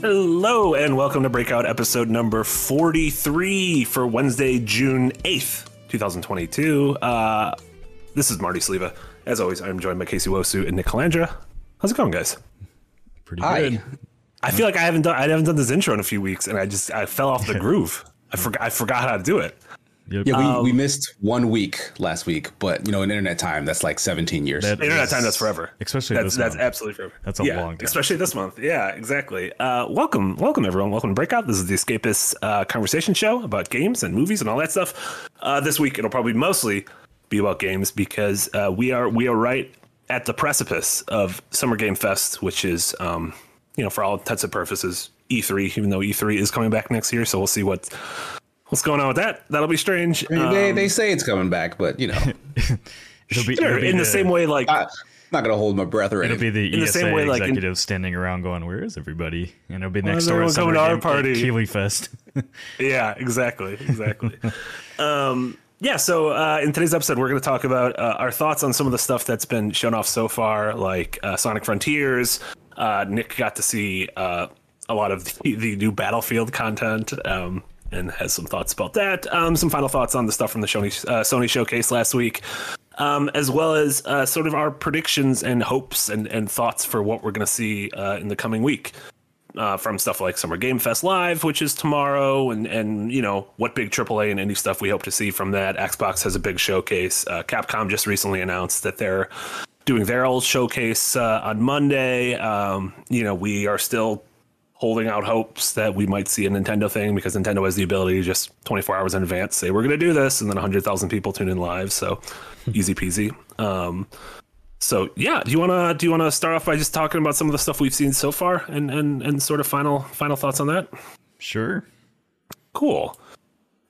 Hello, and welcome to Breakout episode number 43 for Wednesday, June 8th, 2022. Uh, this is Marty Sleva. As always, I'm joined by KC Nwosu and Nick Calandra. How's it going, guys? Pretty Hi. good. I feel like I haven't done I haven't done this intro in a few weeks, and I just I fell off the groove. I forgot I forgot how to do it. Yep. Yeah, we, Um, we missed one week last week, but you know, in internet time, that's like 17 years. That- Internet is- time that's forever. Especially that's this that's month. absolutely forever. That's a yeah, long time. especially this month. Yeah, exactly. Uh, welcome, welcome everyone. Welcome to Breakout. This is the Escapist uh, conversation show about games and movies and all that stuff. Uh, this week it'll probably mostly be about games because uh, we are we are right at the precipice of Summer Game Fest, which is um, you know for all intents and purposes E3, even though E3 is coming back next year. So we'll see what what's going on with that. That'll be strange. I mean, they, Um, they say it's coming back, but you know, It'll be, sure, it'll be in the, same way, like I, am not gonna hold my breath or It'll be the in the same way, like, in- executives standing around going, "Where is everybody?" And it'll be next is door everyone coming to our party? Keighley Fest. Yeah, exactly, exactly. um, yeah, so uh, in today's episode, we're going to talk about uh, our thoughts on some of the stuff that's been shown off so far, like uh, Sonic Frontiers. Uh, Nick got to see uh, a lot of the, the new Battlefield content um, and has some thoughts about that. Um, some final thoughts on the stuff from the Sony, uh, Sony showcase last week. Um, as well as uh, sort of our predictions and hopes and, and thoughts for what we're going to see uh, in the coming week uh, from stuff like Summer Game Fest Live, which is tomorrow, and and you know what big AAA and indie stuff we hope to see from that. Xbox has a big showcase. Uh, Capcom just recently announced that they're doing their old showcase uh, on Monday. Um, you know we are still holding out hopes that we might see a Nintendo thing because Nintendo has the ability to just 24 hours in advance say we're going to do this, and then 100,000 people tune in live. So easy peasy. Um, so yeah, do you wanna do you wanna start off by just talking about some of the stuff we've seen so far and and and sort of final final thoughts on that? sure. Cool.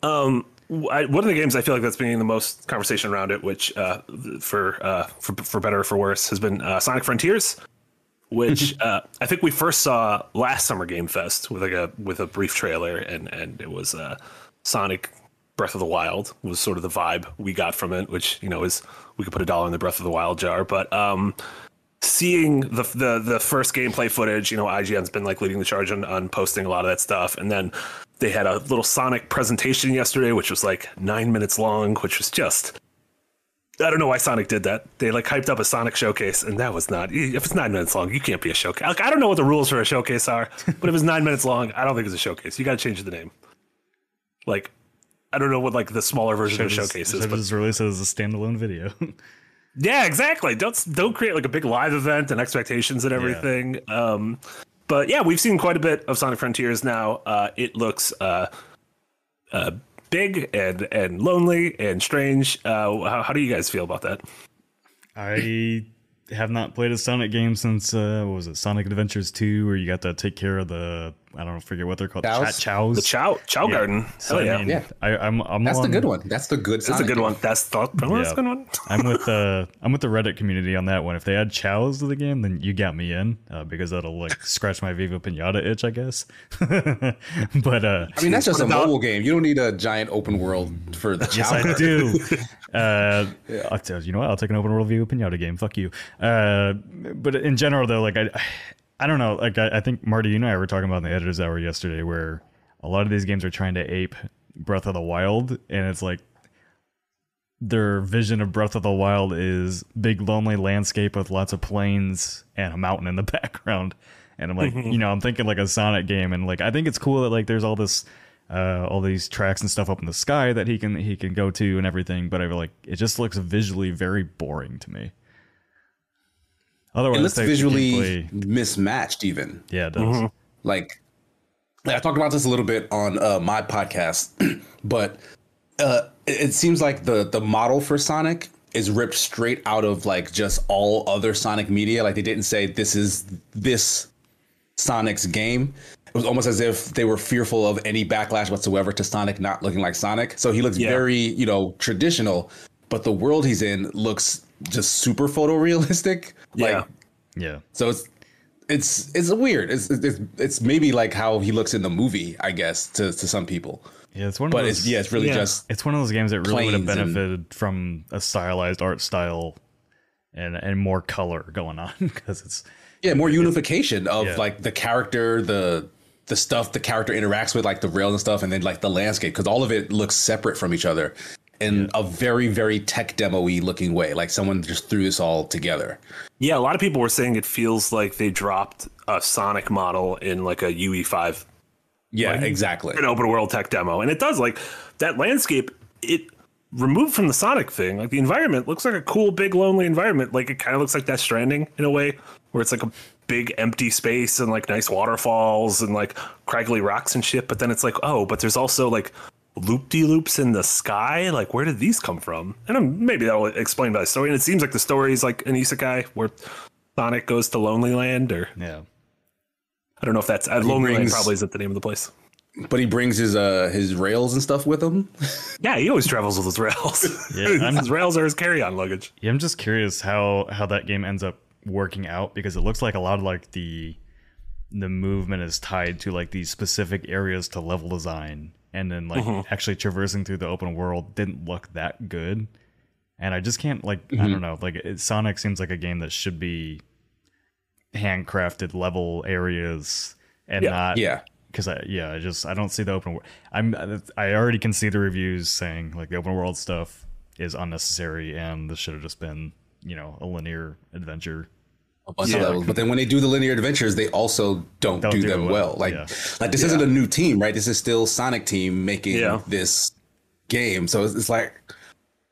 Um, I, one of the games I feel like that's been the most conversation around it, which uh, for uh, for for better or for worse, has been uh, Sonic Frontiers, which uh, I think we first saw last summer Game Fest with like a with a brief trailer, and and it was uh, Sonic Breath of the Wild was sort of the vibe we got from it, which you know is we could put a dollar in the Breath of the Wild jar, but um, seeing the the the first gameplay footage, you know, IGN's been like leading the charge on, on posting a lot of that stuff, and then they had a little Sonic presentation yesterday, which was like nine minutes long, which was just. I don't know why Sonic did that. They like hyped up a Sonic showcase, and that was not. If it's nine minutes long, you can't be a showcase. Like, I don't know what the rules for a showcase are, but if it's nine minutes long, I don't think it's a showcase. You got to change the name. Like, I don't know what like the smaller version of a showcase is, Should but just release it as a standalone video. yeah, exactly. Don't don't create like a big live event and expectations and everything. Um, but yeah, we've seen quite a bit of Sonic Frontiers now. Uh, it looks uh, uh, big and and lonely and strange. Uh, how, how do you guys feel about that? I have not played a Sonic game since uh, what was it, Sonic Adventures Two, where you got to take care of the I don't know, forget what they're called, Chows? Chat chows. The Chao Chao Yeah. Garden. So, Hell yeah, I mean, Yeah. I, I'm I'm That's the good one. That's the good. that's a good one. That's the that's Yeah. good one. I'm with uh I'm with the Reddit community on that one. If they add chows to the game, then you got me in uh, because that'll like scratch my Viva Pinata itch, I guess. but uh, I mean, that's just a about- mobile game. You don't need a giant open world for the yes, chow. I do. Uh, I'll you, you know what? I'll take an open world Viva Pinata game. Fuck you. Uh, but in general, though, like I, I don't know. Like I, I think Marty, you and I were talking about in the editors hour yesterday, where a lot of these games are trying to ape Breath of the Wild, and it's like their vision of Breath of the Wild is big lonely landscape with lots of plains and a mountain in the background. And I'm like, you know, I'm thinking like a Sonic game, and like I think it's cool that like there's all this, uh, all these tracks and stuff up in the sky that he can he can go to and everything. But I feel like it just looks visually very boring to me. Otherwise, It looks visually mismatched, even. yeah, it does. like I talked about this a little bit on uh, my podcast, but uh, it, it seems like the the model for Sonic is ripped straight out of like just all other Sonic media. Like they didn't say this is this Sonic's game. It was almost as if they were fearful of any backlash whatsoever to Sonic not looking like Sonic. So he looks Yeah. very, you know, traditional, but the world he's in looks just super photorealistic. Yeah. Like Yeah, so it's it's it's weird. It's it's it's maybe like how he looks in the movie, I guess, to to some people. yeah, it's one of But those. it's yeah, it's really Yeah. just It's one of those games that really would have planes and- benefited from a stylized art style and and more color going on because it's yeah, more unification of Yeah. like the character, the the stuff the character interacts with, like the rails and stuff, and then like the landscape, because all of it looks separate from each other in a very very tech demo-y looking way. Like someone just threw this all together. Yeah, a lot of people were saying it feels like they dropped a Sonic model in like a UE5 Yeah, exactly. an open world tech demo, and it does like that landscape. It removed from the Sonic thing, like the environment looks like a cool, big, lonely environment. Like it kind of looks like Death Stranding in a way, where it's like a big empty space and like nice waterfalls and like craggly rocks and shit. But then it's like, oh, but there's also like loop de loops in the sky. Like where did these come from? And um, maybe that will explain by the story. And it seems like the story is like an isekai where Sonic goes to Lonely Land, or Yeah. I don't know if that's uh, Lonely Land probably isn't the name of the place. But he brings his uh his rails and stuff with him. Yeah, he always travels with his rails. Yeah, his rails are his carry-on luggage. Yeah, I'm just curious how how that game ends up working out because it looks like a lot of like the the movement is tied to like these specific areas to level design and then like mm-hmm. actually traversing through the open world didn't look that good. And I just can't like I mm-hmm. don't know, like it, Sonic seems like a game that should be handcrafted level areas and Yeah. not Yeah. because I yeah I just I don't see the open world. I'm I already can see the reviews saying like the open world stuff is unnecessary and this should have just been you know a linear adventure. A bunch of levels. But then when they do the linear adventures, they also don't, Don't do, do them well, well. Like yeah. like this isn't a new team, right? This is still Sonic team making Yeah. this game. So it's, it's like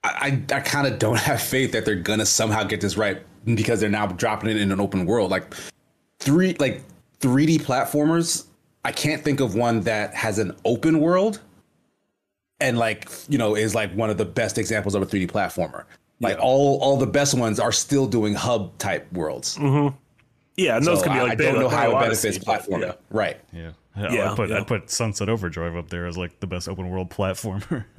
I I, I kind of don't have faith that they're gonna somehow get this right because they're now dropping it in an open world. Like three like 3D platformers. I can't think of one that has an open world and like you know is like one of the best examples of a 3D platformer. Like all all the best ones are still doing hub type worlds. Mm-hmm. Yeah, and those So could be like I don't Bay- know how it benefits but, platforming. yeah. Right. Yeah, Yeah, I put yeah. I put Sunset Overdrive up there as like the best open world platformer.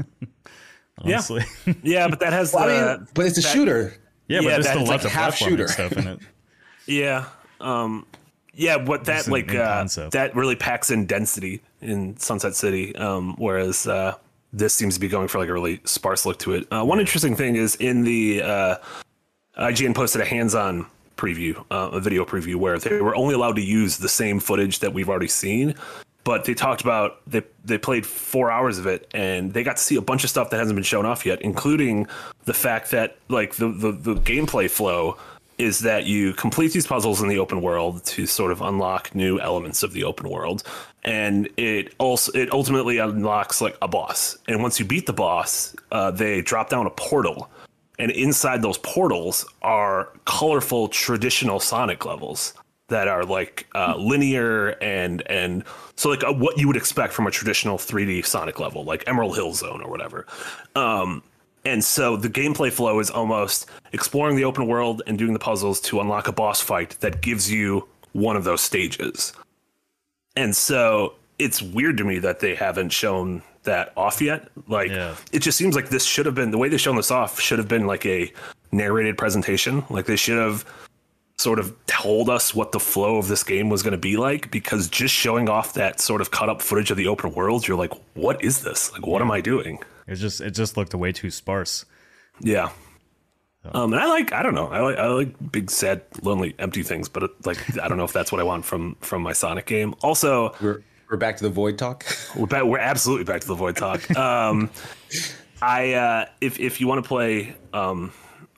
Yeah. Honestly, Yeah, but that has I the mean, but it's a shooter. yeah, Yeah, but there's that's still like lots of half platforming shooter. stuff in it. yeah, um, yeah. What that in- like in uh, that really packs in density in Sunset City, um, whereas uh, this seems to be going for like a really sparse look to it. Uh, one interesting thing is in the uh, IGN posted a hands-on preview, uh, a video preview, where they were only allowed to use the same footage that we've already seen. But they talked about they they played four hours of it, and they got to see a bunch of stuff that hasn't been shown off yet, including the fact that like the the, the gameplay flow is that you complete these puzzles in the open world to sort of unlock new elements of the open world. And it also it ultimately unlocks like a boss. And once you beat the boss uh, they drop down a portal. And inside those portals are colorful traditional sonic levels that are like uh, linear and and so like uh, what you would expect from a traditional 3d sonic level like emerald hill zone or whatever. Um, and so the gameplay flow is almost exploring the open world and doing the puzzles to unlock a boss fight that gives you one of those stages and so it's weird to me that they haven't shown that off yet. Like Yeah. it just seems like this should have been the way they shown this off should have been like a narrated presentation. Like they should have sort of told us what the flow of this game was going to be like because just showing off that sort of cut up footage of the open world, you're like, what is this? Like what am I doing? It just it just looked way too sparse. Yeah. Um, and I like I don't know I like I like big sad lonely empty things, but it, like I don't know if that's what I want from from my Sonic game. Also, We're we're back to the void talk. We're back, we're absolutely back to the void talk. Um, I uh, if if you want to play um,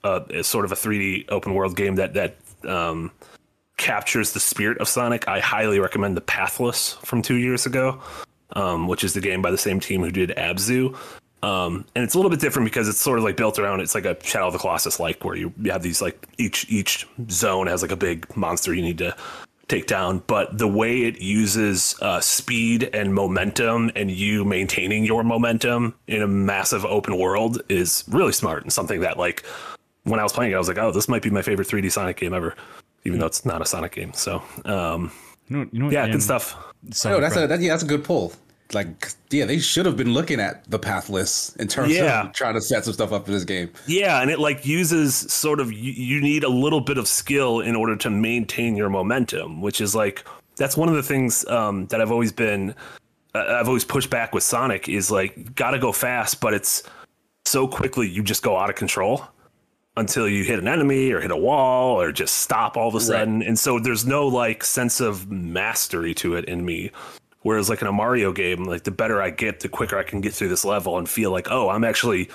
uh, a sort of a 3D open world game that that um, captures the spirit of Sonic, I highly recommend the Pathless from two years ago, um, which is the game by the same team who did Abzu. Um, and it's a little bit different because it's sort of like built around. It's like a Shadow of the Colossus, like where you, you have these like each each zone has like a big monster you need to take down. But the way it uses uh, speed and momentum, and you maintaining your momentum in a massive open world is really smart and something that like when I was playing it, I was like, oh, this might be my favorite 3D Sonic game ever, even though it's not a Sonic game. So um, You know, you know what yeah, good stuff. Sonic Oh, that's Fron- a that, yeah, that's a good pull. Like, yeah, they should have been looking at the pathless in terms Yeah. of trying to set some stuff up for this game. Yeah, and it like uses sort of you, you need a little bit of skill in order to maintain your momentum, which is like that's one of the things um, that I've always been uh, I've always pushed back with Sonic is like got to go fast, but it's so quickly you just go out of control until you hit an enemy or hit a wall or just stop all of a sudden. And so there's no like sense of mastery to it in me. Whereas like in a Mario game, like the better I get, the quicker I can get through this level and feel like, oh, I'm actually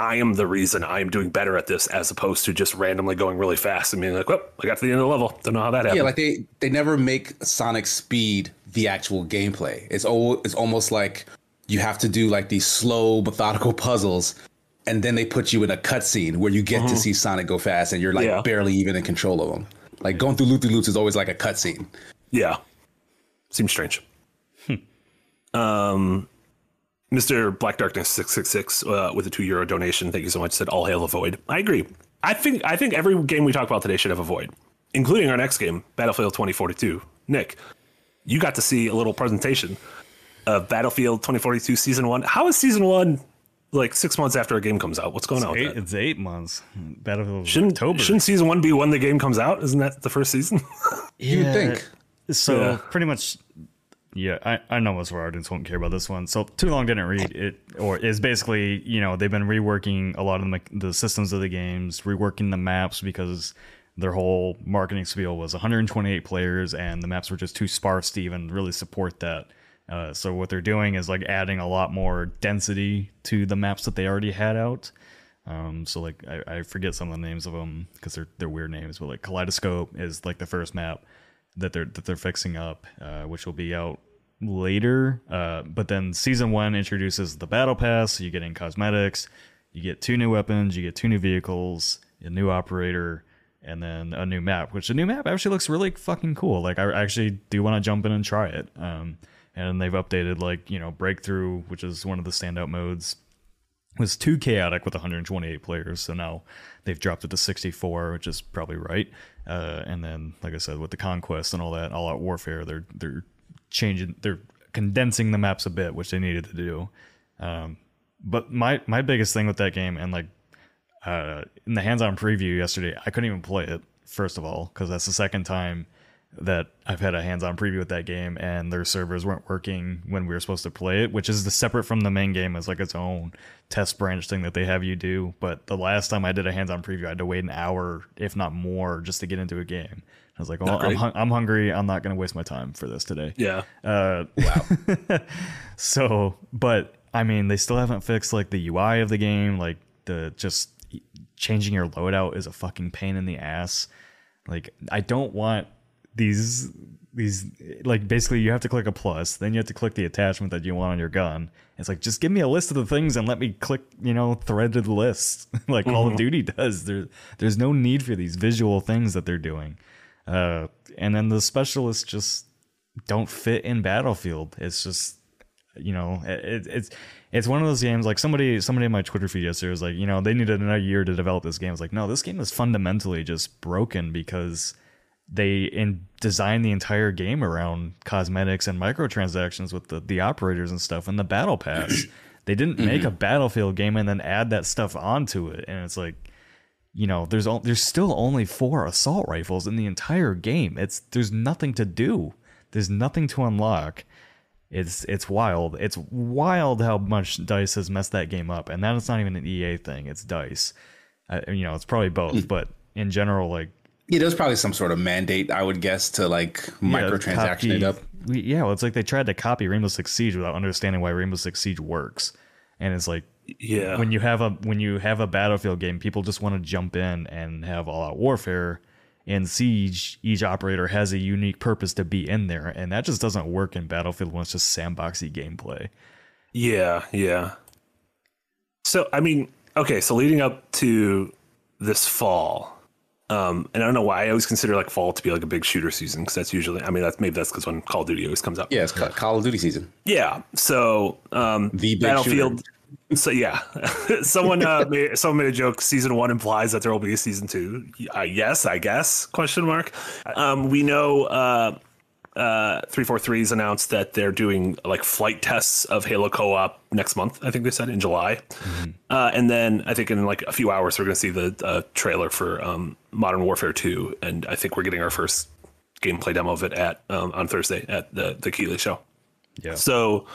I am the reason I am doing better at this as opposed to just randomly going really fast and being like, well, I got to the end of the level. Don't know how that happened. Yeah, like they they never make Sonic speed the actual gameplay. It's all it's almost like you have to do like these slow, methodical puzzles, and then they put you in a cutscene where you get to mm-hmm. see Sonic go fast, and you're like Yeah. barely even in control of them. Like going through loop loops is always like a cutscene. Yeah. Seems strange. Um, Mr. Black Darkness six six six uh, with a two euro donation. Thank you so much. Said all hail a void. I agree. I think I think every game we talk about today should have a void, including our next game, Battlefield twenty forty two. Nick, you got to see a little presentation of Battlefield twenty forty two season one. How is season one like six months after a game comes out? What's going on with Eight, that? it's eight months. Battlefield Shouldn't, October. shouldn't season one be when the game comes out? Isn't that the first season? You'd think. So Yeah. pretty much, yeah. I, I know most of our audience won't care about this one. So too long didn't read it, or is basically you know they've been reworking a lot of the, the systems of the games, reworking the maps because their whole marketing spiel was 128 players and the maps were just too sparse to even really support that. Uh, so what they're doing is like adding a lot more density to the maps that they already had out. Um, so like I, I forget some of the names of them because they're they're weird names, but like Kaleidoscope is like the first map that they're that they're fixing up, uh, which will be out later. Uh, but then season one introduces the battle pass. So you get in cosmetics, you get two new weapons, you get two new vehicles, a new operator, and then a new map. Which the new map actually looks really fucking cool. Like I actually do want to jump in and try it. Um, and they've updated like you know breakthrough, which is one of the standout modes was too chaotic with 128 players, so now they've dropped it to 64, which is probably right. Uh, and then, like I said, with the conquest and all that, all out warfare, they're they're changing, they're condensing the maps a bit, which they needed to do. Um, but my my biggest thing with that game, and like uh, in the hands-on preview yesterday, I couldn't even play it. First of all, because that's the second time that I've had a hands-on preview with that game, and their servers weren't working when we were supposed to play it, which is the separate from the main game as like its own test branch thing that they have you do. But the last time I did a hands-on preview, I had to wait an hour, if not more, just to get into a game. I was like, "Well, I'm. I'm hungry. I'm not going to waste my time for this today." yeah. Uh, wow. so, but I mean, they still haven't fixed like the UI of the game. Like the just changing your loadout is a fucking pain in the ass. Like I don't want these these like basically you have to click a plus, then you have to click the attachment that you want on your gun. It's like just give me a list of the things and let me click, you know, threaded lists like Call of Duty does. There there's no need for these visual things that they're doing. Uh, and then the specialists just don't fit in Battlefield. It's just you know it, it's it's one of those games like somebody somebody in my Twitter feed yesterday was like you know they needed another year to develop this game. It's like no, this game is fundamentally just broken because they in designed the entire game around cosmetics and microtransactions with the, the operators and stuff and the battle pass. they didn't make a Battlefield game and then add that stuff onto it, and it's like you know there's o- there's still only four assault rifles in the entire game. It's there's nothing to do. There's nothing to unlock. It's it's wild. It's wild how much Dice has messed that game up, and that is not even an EA thing. It's Dice. Uh, you know, it's probably both, but in general, like Yeah, there's probably some sort of mandate, I would guess, to like microtransaction it up. Yeah, well, it's like they tried to copy Rainbow Six Siege without understanding why Rainbow Six Siege works, and it's like Yeah. when you have a when you have a battlefield game, people just want to jump in and have all out warfare. In Siege, each operator has a unique purpose to be in there, and that just doesn't work in Battlefield when it's just sandboxy gameplay. Yeah, yeah. So I mean, okay, so leading up to this fall, um, and I don't know why I always consider like fall to be like a big shooter season because that's usually, I mean, that's maybe that's because when Call of Duty always comes out. Yeah, it's Ca- Call of Duty season. Yeah. So um, The big Battlefield. So yeah, someone uh, made someone made a joke. Season one implies that there will be a season two. Uh, yes, I guess? Question mark. Um, we know uh, uh, three four threes announced that they're doing like flight tests of Halo co-op next month. I think they said in July, uh, and then I think in like a few hours we're going to see the uh, trailer for um, Modern Warfare two, and I think we're getting our first gameplay demo of it at um, on Thursday at the the Keighley show. Yeah. So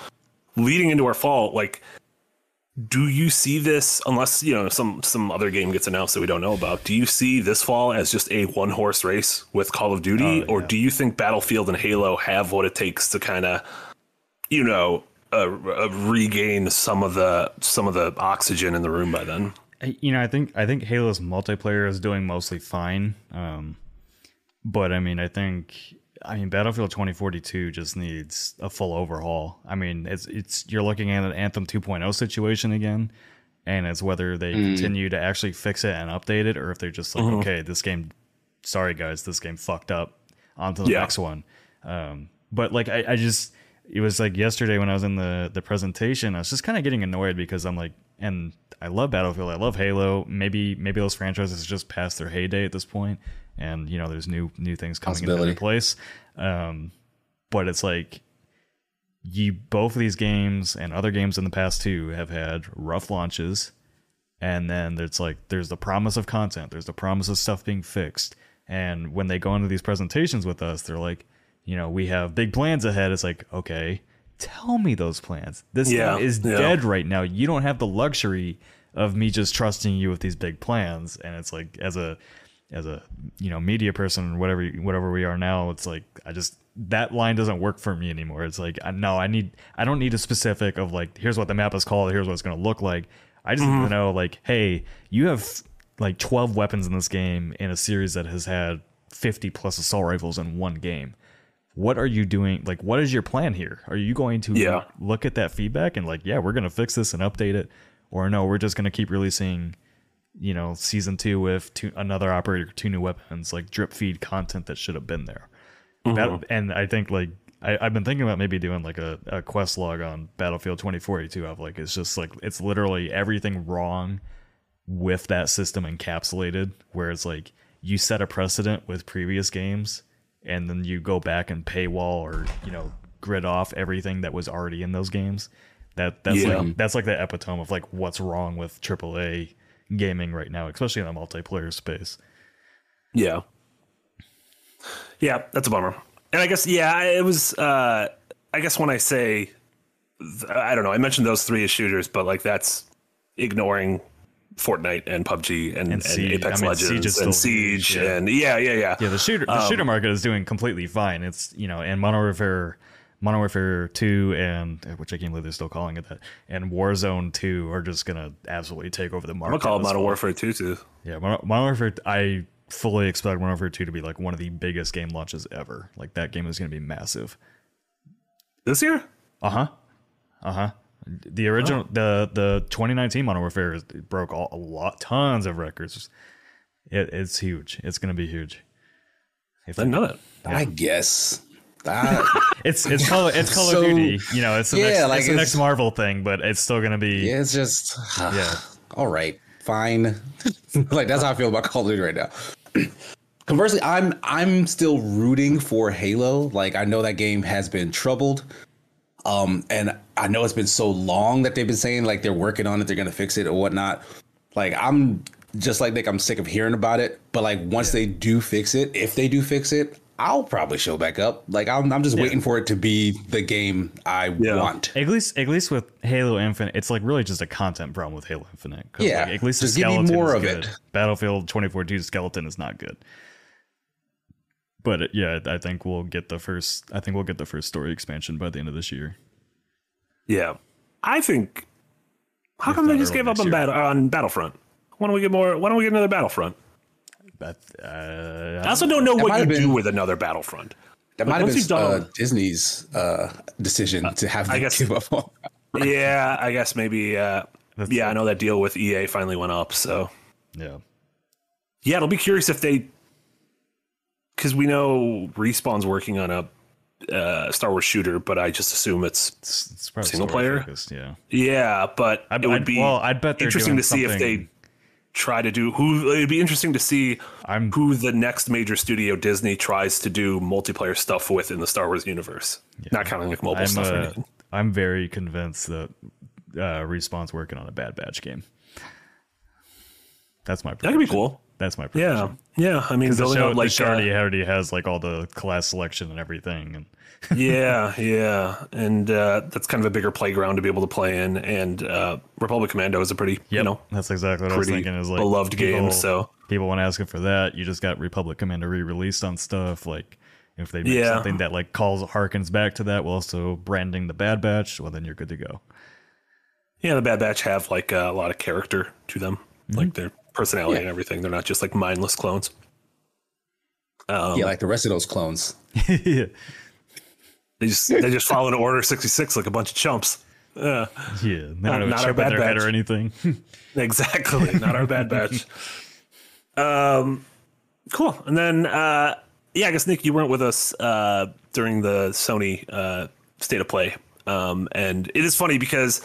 leading into our fall, like, do you see this unless you know some some other game gets announced that we don't know about? Do you see this fall as just a one horse race with Call of Duty, Oh, or yeah. do you think Battlefield and Halo have what it takes to kind of you know, uh, uh, regain some of the some of the oxygen in the room by then. You know, I think I think Halo's multiplayer is doing mostly fine. Um, but I mean, I think I mean Battlefield 2042 just needs a full overhaul. I mean, it's it's you're looking at an Anthem 2.0 situation again, and it's whether they Mm. continue to actually fix it and update it, or if they're just like, okay, this game, sorry guys, this game fucked up. On to the Yeah. next one. Um, but like I, I just it was like yesterday when I was in the the presentation, I was just kind of getting annoyed because I'm like, and I love Battlefield, I love Halo. Maybe maybe those franchises just past their heyday at this point, and you know there's new new things coming into place. Um, but it's like you both of these games and other games in the past too have had rough launches. And then there's like there's the promise of content. There's the promise of stuff being fixed. And when they go into these presentations with us they're like you know we have big plans ahead. It's like okay tell me those plans. This Yeah, is yeah. dead right now. You don't have the luxury of me just trusting you with these big plans. And it's like as a as a you know media person or whatever whatever we are now it's like i just that line doesn't work for me anymore. It's like I, no i need i don't need a specific of like here's what the map is called here's what it's going to look like. I just need to mm-hmm. know like hey you have like 12 weapons in this game in a series that has had 50 plus assault rifles in one game. What are you doing like what is your plan here? Are you going to Yeah. look at that feedback and like yeah we're going to fix this and update it? Or no we're just going to keep releasing you know season two with two, another operator two new weapons like drip feed content that should have been there. That, mm-hmm. and i think like I, i've been thinking about maybe doing like a, a quest log on battlefield 2042 of like it's just like it's literally everything wrong with that system encapsulated where it's like you set a precedent with previous games and then you go back and paywall or you know grid off everything that was already in those games. That that's Yeah. like that's like the epitome of like what's wrong with AAA gaming right now especially in the multiplayer space Yeah. Yeah, that's a bummer. And I guess yeah, it was uh I guess when I say I don't know, I mentioned those three as shooters, but like that's ignoring Fortnite and PUBG and, and, Siege. Apex I mean, Legends still and Siege yeah. and yeah, yeah, yeah. Yeah, the shooter the Um, shooter market is doing completely fine. It's you know, and Modern Warfare, Modern Warfare Two, and which I can't believe they're still calling it that, and Warzone Two are just gonna absolutely take over the market. I'm gonna call it this Modern fall. Warfare 2 too. Yeah, Modern, Modern Warfare. I fully expect Modern Warfare Two to be like one of the biggest game launches ever. Like that game is gonna be massive. This year? Uh huh. Uh huh. The original, the the 2019 Modern Warfare is- it broke all, a lot, tons of records. It, it's huge. It's gonna be huge. If I didn't know that. I guess. That, It's it's Call it's Call So- of Duty. You know, it's the Yeah, next like it's the it's- next Marvel thing, but it's still gonna be. yeah, it's just Yeah. All right, fine. like that's how I feel about Call of Duty right now. Conversely, I'm I'm still rooting for Halo. Like I know that game has been troubled. Um, and I know it's been so long that they've been saying like they're working on it, they're gonna fix it or whatnot. Like I'm just like Nick, I'm sick of hearing about it. But like once they do fix it, if they do fix it, I'll probably show back up. Like I'm, I'm just waiting for it to be the game I Yeah. want. At least, at least with Halo Infinite, it's like really just a content problem with Halo Infinite. 'Cause, Yeah, like, at least just the give me more is of good. it. Battlefield 2042 skeleton is not good. But uh, yeah, I think we'll get the first. I think we'll get the first story expansion by the end of this year. Yeah. I think how If come they just gave up on year. battle on Battlefront? Why don't we get more why don't we get another Battlefront? But uh, I also don't know what you have do with another Battlefront. That Like, might have been done- uh, Disney's uh, decision to have I them guess- give up on. yeah, I guess maybe. Uh, That's- yeah, I know that deal with EA finally went up. So yeah, yeah, it'll be curious if they, because we know Respawn's working on a uh, Star Wars shooter, but I just assume it's it's, it's Single player? focused, yeah. yeah. But I'd- it would I'd- be well, I'd bet interesting to see if they something- try to do who. It'd be interesting to see I'm who the next major studio Disney tries to do multiplayer stuff with in the Star Wars universe. Not counting like mobile I'm stuff uh. I'm very convinced that uh, Respawn's working on a Bad Batch game. That's my. That could be cool. That's my. Yeah, prediction. yeah. I mean, The show, out like the show uh, already, already has like all the class selection and everything, and yeah, yeah, and uh, that's kind of a bigger playground to be able to play in. And uh, Republic Commando is a pretty, you know, that's exactly what I was pretty thinking. Is like beloved game, so- people want to ask it for that. You just got Republic Commando re-released on stuff like, If they make Yeah. something that like calls harkens back to that while also branding the Bad Batch, well then you're good to go. Yeah, the Bad Batch have like a lot of character to them, Mm-hmm. like their personality Yeah. and everything. They're not just like mindless clones. Um, yeah, like the rest of those clones. yeah. They just they just follow to Order sixty six like a bunch of chumps. Uh, Yeah, Not- not our Bad their head Batch. or anything. exactly, not our Bad Batch. Um, cool. And then uh, yeah, I guess Nick, you weren't with us uh, during the Sony uh, State of Play, um, and it is funny because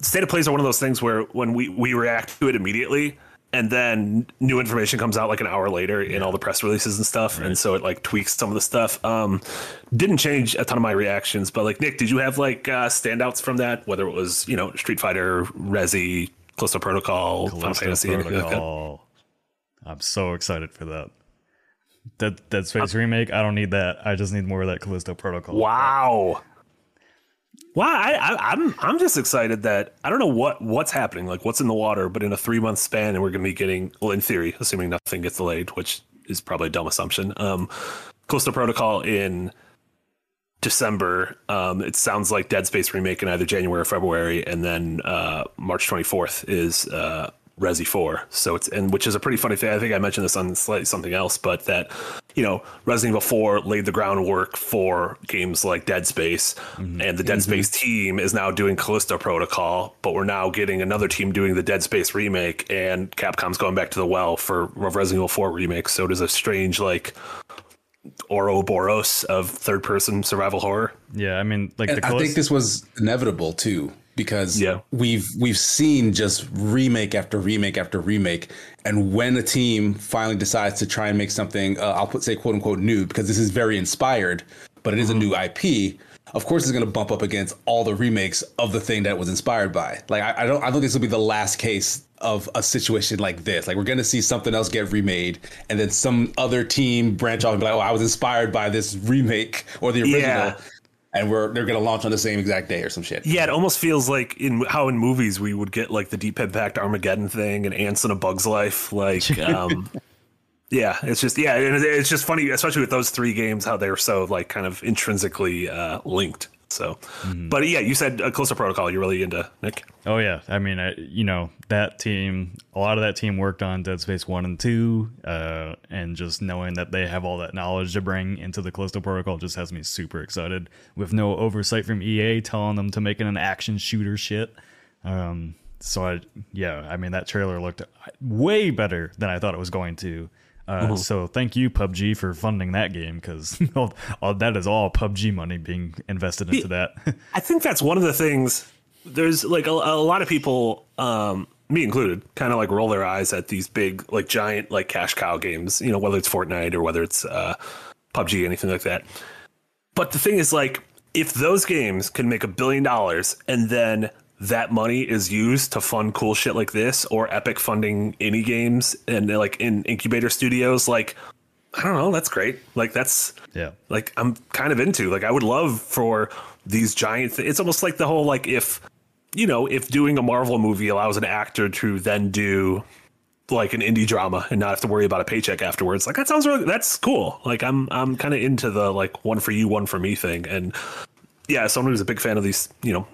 State of Plays are one of those things where when we we react to it immediately. And then new information comes out like an hour later in all the press releases and stuff, and so it like tweaks some of the stuff. Um, didn't change a ton of my reactions, but like Nick, did you have like uh, standouts from that? Whether it was you know Street Fighter, Resi, Callisto Protocol, Final Callisto Fantasy, anything like that? Protocol. I'm so excited for that. that Dead Space remake. I don't need that. I just need more of that Callisto Protocol. Wow. Wow, I, I, I'm I'm just excited that I don't know what what's happening, like what's in the water, but in a three month span, and we're going to be getting, well, in theory, assuming nothing gets delayed, which is probably a dumb assumption. Um, Callisto Protocol in December. Um, it sounds like Dead Space remake in either January or February, and then uh, March 24th is uh, Resi 4. So it's and which is a pretty funny thing. I think I mentioned this on slightly something else, but that you know Resident Evil 4 laid the groundwork for games like Dead Space, mm-hmm. and the Dead mm-hmm. Space team is now doing Callisto Protocol, but we're now getting another team doing the Dead Space remake, and Capcom's going back to the well for Resident Evil 4 remake. So it is a strange like Ouroboros of third person survival horror. Yeah, I mean, like the And I think this was inevitable too, because Yeah. we've we've seen just remake after remake after remake, and when a team finally decides to try and make something, uh, I'll put say quote unquote new, because this is very inspired, but it is a new IP. Of course, it's going to bump up against all the remakes of the thing that it was inspired by. Like I, I don't, I don't think this will be the last case of a situation like this. Like we're going to see something else get remade, and then some other team branch off and be like, "Oh, I was inspired by this remake or the original." Yeah. And we're they're gonna launch on the same exact day or some shit. Yeah, it almost feels like in how in movies we would get like the Deep Impact Armageddon thing and Ants in a Bug's Life. Like, um, yeah, it's just yeah, and it's just funny, especially with those three games, how they're so like kind of intrinsically uh, linked. So, but yeah, you said Callisto Protocol. You're really into Nick. Oh yeah, I mean, I, you know that team. A lot of that team worked on Dead Space one and two, uh, and just knowing that they have all that knowledge to bring into the Callisto Protocol just has me super excited. With no oversight from EA telling them to make it an action shooter shit. Um, so I, yeah, I mean that trailer looked way better than I thought it was going to. Uh, So thank you PUBG for funding that game because all, all that is all PUBG money being invested into that. I think that's one of the things. There's like a, a lot of people, um, me included, kind of like roll their eyes at these big, like giant, like cash cow games. You know, whether it's Fortnite or whether it's uh, PUBG, anything like that. But the thing is, like, if those games can make a billion dollars and then that money is used to fund cool shit like this, or Epic funding indie games and like in incubator studios, like, I don't know, that's great. Like, that's yeah. like I'm kind of into. Like I would love for these giant. Th- it's almost like the whole like if you know if doing a Marvel movie allows an actor to then do like an indie drama and not have to worry about a paycheck afterwards. Like that sounds really that's cool. Like I'm I'm kind of into the like one for you, one for me thing. And yeah, someone who's a big fan of these, you know,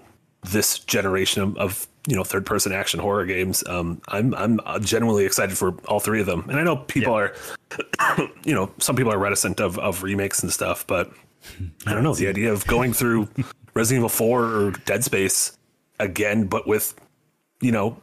this generation of, of you know third person action horror games. Um, I'm I'm genuinely excited for all three of them. And I know people are, you know, some people are reticent of of remakes and stuff, but I don't know the idea of going through Resident Evil 4 or Dead Space again, but with you know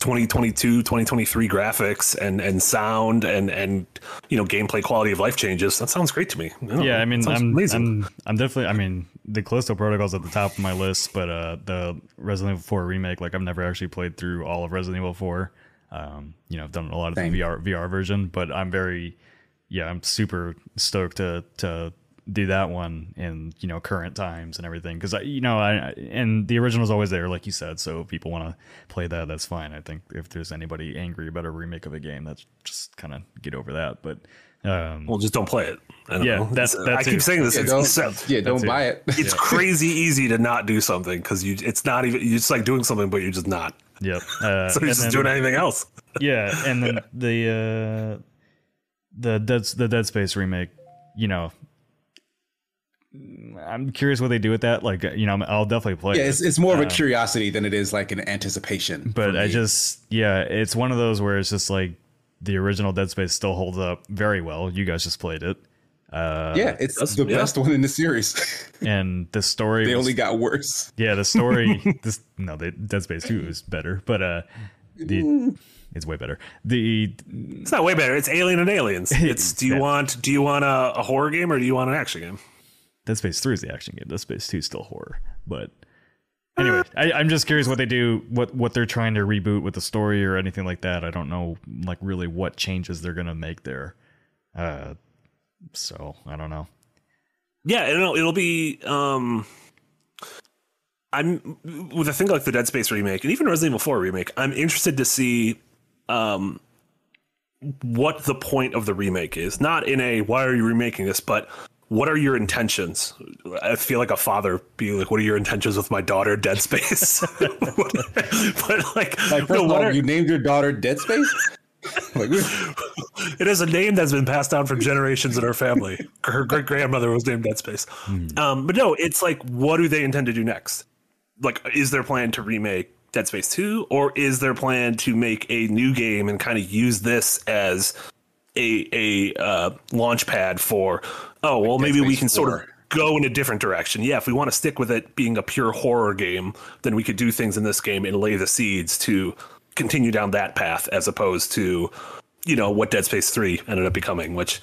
2022 2023 graphics and and sound and and you know gameplay quality of life changes that sounds great to me don't yeah know. i mean I'm, amazing. I'm i'm definitely i mean the callisto protocol's at the top of my list but uh the resident evil 4 remake like i've never actually played through all of resident evil 4 um you know i've done a lot of Same. the vr vr version but i'm very yeah i'm super stoked to to do that one in you know current times and everything. Because i you know i and the original's always there like you said. So if people want to play that that's fine. I think if there's anybody angry about a remake of a game that's just kind of get over that. But um well just don't play it. I don't Yeah, know. that's- It's- that i too. keep saying this Yeah, it's, don't, yeah, don't buy it. it's crazy easy to not do something because you it's not even you're just like doing something but you're just not. Yep. Uh, so you're just then- doing anything else. Yeah, and then the uh, the dead the Dead Space remake, you know, I'm curious what they do with that. Like, you know, I'll definitely play. Yeah, it. it's, it's more of a curiosity than it is like an anticipation. but I just yeah, it's one of those where it's just like the original Dead Space still holds up very well. You guys just played it, uh, yeah, it's the yeah. best one in the series. and the story they was- only got worse. yeah, the story this no, the Dead Space Two is better, but uh, the it's way better. The It's not way better. It's Alien and Aliens. It's do you Yeah. want do you want a, a horror game or do you want an action game? Dead Space Three is the action game. Dead Space Two is still horror, but. Anyway, I, I'm just curious what they do, what what they're trying to reboot with the story or anything like that. I don't know, like really what changes they're gonna make there. Uh, so I don't know. Yeah, it'll it'll be. Um, I'm with a thing like the Dead Space remake and even Resident Evil Four remake. I'm interested to see, um, what the point of the remake is. Not in a why are you remaking this, but what are your intentions? I feel like a father being like, "What are your intentions with my daughter, Dead Space?" but like, Like, no, what all, are- you named your daughter Dead Space. like, It is a name that's been passed down for generations in our family. Her great grandmother was named Dead Space. Um, but no, it's like, what do they intend to do next? Like, is their plan to remake Dead Space 2, or is their plan to make a new game and kind of use this as a a uh, launch pad for? Oh, well, maybe we Space can sort of go in a different direction. Yeah, if we want to stick with it being a pure horror game, then we could do things in this game and lay the seeds to continue down that path as opposed to, you know, what Dead Space 3 ended up becoming, which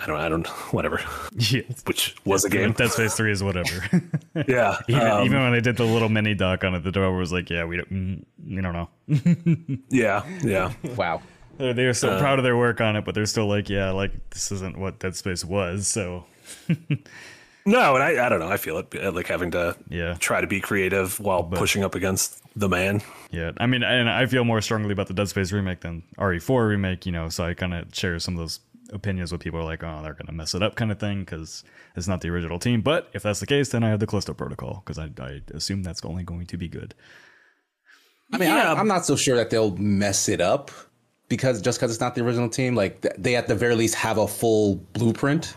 I don't I don't whatever, Yeah, which was a game. Dead Space Three is whatever. Yeah. even, um, even when I did the little mini doc on it, the door was like, "Yeah, we don't, mm, we don't know." yeah, yeah. wow. They're, they were so Uh. proud of their work on it, but they're still like, "Yeah, like this isn't what Dead Space was." So No, and I, I don't know. I feel it uh, like having to Yeah. try to be creative while pushing up against the man. yeah, I mean, and I feel more strongly about the Dead Space remake than RE4 remake. You know, so I kind of share some of those opinions with people who are like, "Oh, they're gonna mess it up," kind of thing, because it's not the original team. But if that's the case, then I have the Callisto Protocol because I, I assume that's only going to be good. I mean, Yeah. I, I'm not so sure that they'll mess it up because just because it's not the original team, like they at the very least have a full blueprint.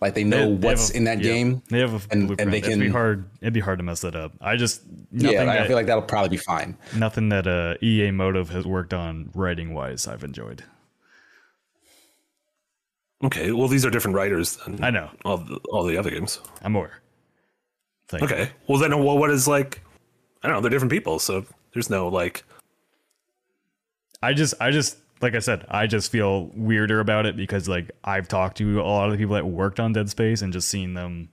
Like they know They- they what's a- in that yeah, game. They have a and- blueprint. and they It'd be can- hard. It'd be hard to mess that up. I just nothing Yeah, that, I feel like that'll probably be fine. nothing that uh, EA Motive has worked on writing wise. I've enjoyed. Okay, well, these are different writers than I know. all the, all the other games. I'm aware. Thank you. Okay, well then, well, what is like? I don't know. They're different people, so there's no like. I just, I just, like I said, I just feel weirder about it because like I've talked to a lot of the people that worked on Dead Space and just seeing them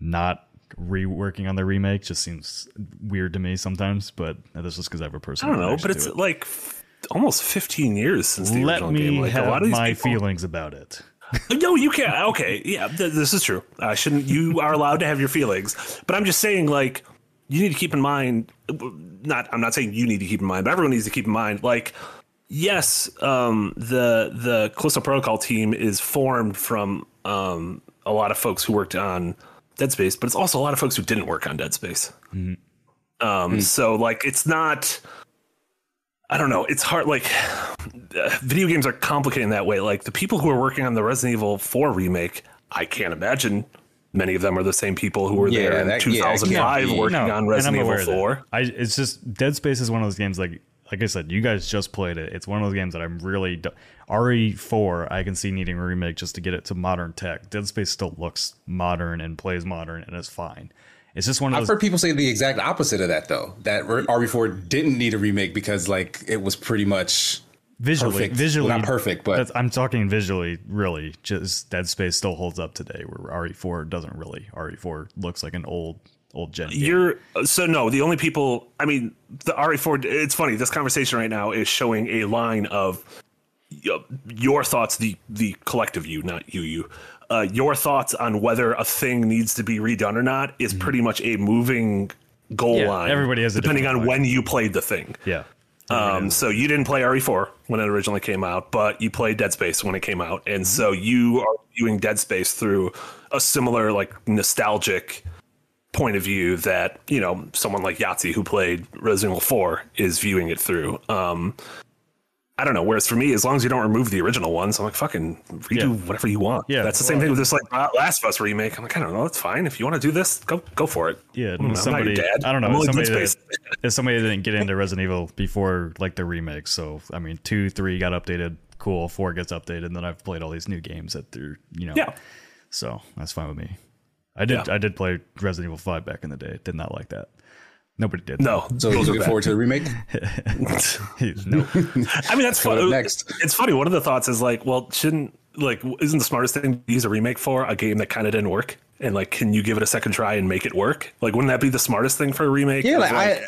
not reworking on the remake just seems weird to me sometimes. But that's just because I have a personal. I don't know, but it's to like f- almost 15 years since the it. let original me game. Like have a lot of my people- feelings about it. No, you can't. Okay, yeah, th- this is true. I shouldn't. You are allowed to have your feelings, but I'm just saying, like, you need to keep in mind. Not, I'm not saying you need to keep in mind, but everyone needs to keep in mind, like, yes, um, the the Callisto Protocol team is formed from um, a lot of folks who worked on Dead Space, but it's also a lot of folks who didn't work on Dead Space. Um, So, like, it's not. I don't know. It's hard. Like, uh, video games are complicated in that way. Like the people who are working on the Resident Evil 4 remake, I can't imagine many of them are the same people who were Yeah, there in that- 2005 can't working No, on and Resident I'm Evil aware of that. 4. I it's just Dead Space is one of those games like like I said, you guys just played it. It's one of those games that I'm really do- RE4. I can see needing a remake just to get it to modern tech. Dead Space still looks modern and plays modern and is fine. It's just one of I've heard people say the exact opposite of that though. That RE4 didn't need a remake because like it was pretty much visually, perfect. visually Well, not perfect, but- I'm talking visually. Really, just Dead Space still holds up today, where RE4 doesn't really. RE4 looks like an old old gen. game. You're so no, the only people, I mean, the RE4, it's funny, this conversation right now is showing a line of uh, your thoughts, the the collective you, not you, you. Uh, your thoughts on whether a thing needs to be redone or not is pretty much a moving goal Mm-hmm. Yeah, line. everybody has a depending on different when you played the thing. Yeah. Um, so you didn't play RE4 when it originally came out, but you played Dead Space when it came out, and so you are viewing Dead Space through a similar, like nostalgic point of view that you know someone like Yahtzee who played Resident Evil 4 is viewing it through. Um, I don't know. Whereas for me, as long as you don't remove the original ones, I'm like, fucking redo Yeah. whatever you want. Yeah, that's the same thing with this like Last of Us remake. I'm like, I don't know, it's fine. If you want to do this, go go for it. Yeah, I'm somebody. dad. I don't know. Somebody, that, it's somebody that didn't get into Resident Evil before like the remake, So I mean, two, three got updated. Cool. Four gets updated, and then I've played all these new games that they're you know. Yeah. So that's fine with me. I did. Yeah. I did play Resident Evil Five back in the day. Did not like that. Nobody did. No, So you those are looking bad. forward to the remake? no. I mean, that's Coming fun. next. It's funny. One of the thoughts is like, well, shouldn't like isn't the smartest thing to use a remake for a game that kind of didn't work? And like, can you give it a second try and make it work? Like, wouldn't that be the smartest thing for a remake? Yeah, Is like, I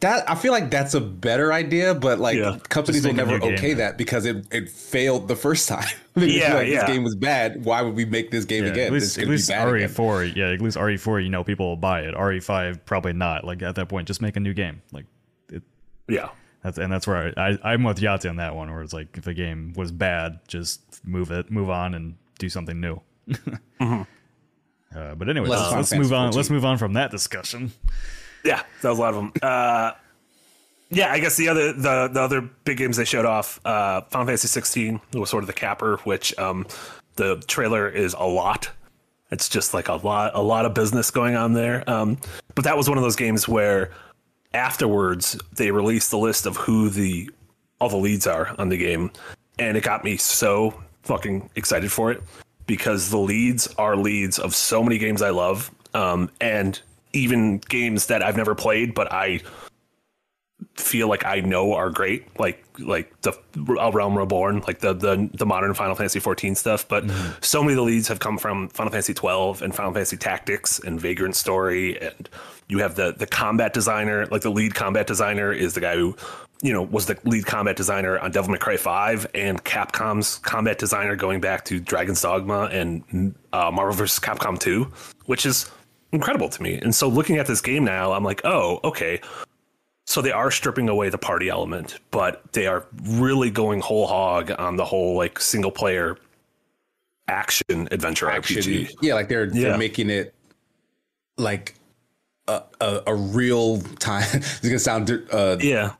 that I feel like that's a better idea, but like Yeah. companies will never new game. okay that because it, it failed the first time. Yeah, like, yeah. This game was bad. Why would we make this game Yeah, again? at least, at least be bad again. RE4, yeah, at least RE4, you know, people will buy it. RE5, probably not. Like at that point, just make a new game. Like it, yeah, that's and that's where I, I I'm with Yahtzee on that one. Where it's like if a game was bad, just move it, move on, and do something new. uh, but anyway, let's, let's move on. 14. Let's move on from that discussion. Yeah, that was a lot of them. Uh, yeah, I guess the other the the other big games they showed off, uh, Final Fantasy 16 was sort of the capper, which um, the trailer is a lot. It's just like a lot a lot of business going on there. Um, but that was one of those games where afterwards they released the list of who the all the leads are on the game, and it got me so fucking excited for it because the leads are leads of so many games I love, um, and even games that I've never played, but I feel like I know are great, like like the A Realm Reborn, like the the the modern Final Fantasy 14 stuff. But so many of the leads have come from Final Fantasy 12 and Final Fantasy Tactics and Vagrant Story, and you have the the combat designer, like the lead combat designer is the guy who, you know, was the lead combat designer on Devil May Cry 5 and Capcom's combat designer going back to Dragon's Dogma and uh, Marvel vs. Capcom 2, which is incredible to me. And so looking at this game now, I'm like, oh, okay. So they are stripping away the party element, but they are really going whole hog on the whole like single player action adventure Action. RPG. Yeah, like they're Yeah. they're making it like a a, a real time. it's gonna sound uh, Yeah.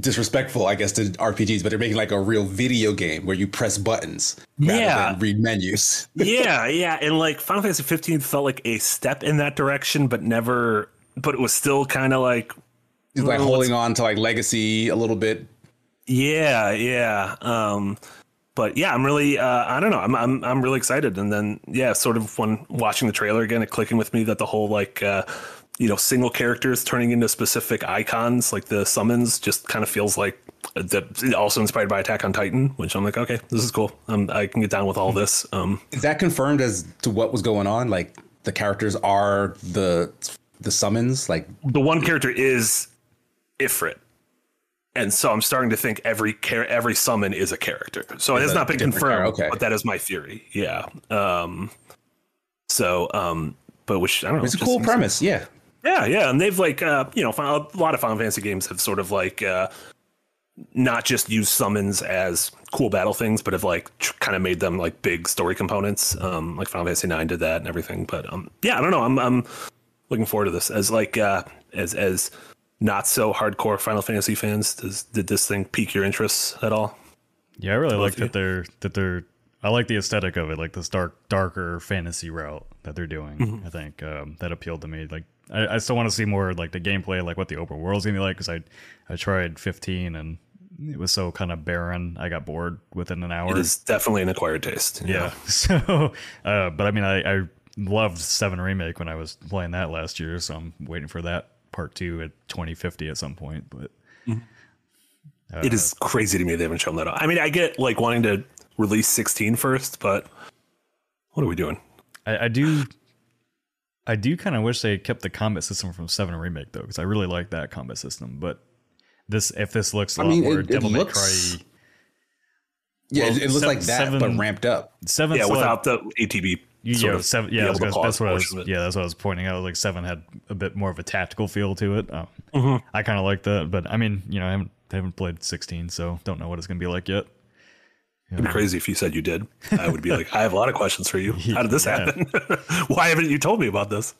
Disrespectful, I guess, to RPGs, but they're making like a real video game where you press buttons rather Yeah. than read menus. yeah, yeah, and like Final Fantasy 15 felt like a step in that direction, but never. But it was still kind of like, It's like holding on to like legacy a little bit. yeah, yeah. Um, but yeah, I'm really, uh, I don't know, I'm, I'm, I'm really excited. And then yeah, sort of when watching the trailer again, it clicking with me that the whole like, uh, you know, single characters turning into specific icons, like the summons, just kind of feels like that. Also inspired by Attack on Titan, which I'm like, okay, this is cool. Um, I can get down with all this. Um, Is that confirmed as to what was going on? Like the characters are the the summons, like the one character is Ifrit. And so I'm starting to think every char- every summon is a character. So it has not been confirmed, okay. but that is my theory. Yeah. Um, so, um, but which I don't know. it's a cool premise. Yeah. Yeah, yeah, and they've like uh, you know a lot of Final Fantasy games have sort of like uh, not just used summons as cool battle things, but have like tr- kind of made them like big story components. Um, like Final Fantasy Nine did that and everything. But um, yeah, I don't know. I'm I'm looking forward to this as like uh, as as not so hardcore Final Fantasy fans. Does did this thing pique your interest at all? Yeah, I really like that they're that they're. I like the aesthetic of it, like this dark, darker fantasy route that they're doing. Mm-hmm. I think um, that appealed to me. Like, I, I still want to see more like the gameplay, like what the open world's gonna be like. Because I, I tried 15 and it was so kind of barren. I got bored within an hour. It is definitely an acquired taste. Yeah. So, uh, but I mean, I, I loved Seven Remake when I was playing that last year, so I'm waiting for that part two at 2050 at some point. But it is crazy to me they haven't shown that. Off. I mean, I get like wanting to release 16 first, but what are we doing? I, I do, I do kind of wish they kept the combat system from Seven Remake though, because I really like that combat system. But this, if this looks a I lot mean, more it- it Devil May looks- Cry, Yeah, Well, it, it looks seven- like that, but ramped up. Seven, Yeah, still had- without the ATB. You, yeah, seven. Yeah, I able was to gonna, pause that's what I was. portion of it. Yeah, that's what I was pointing out. Like seven had a bit more of a tactical feel to it. Um, Mm-hmm. I kind of like that, but I mean, you know, I haven't I haven't played sixteen, so don't know what it's gonna be like yet. It'd be crazy if you said you did. I would be like, I have a lot of questions for you. How did this Yeah. happen? Why haven't you told me about this?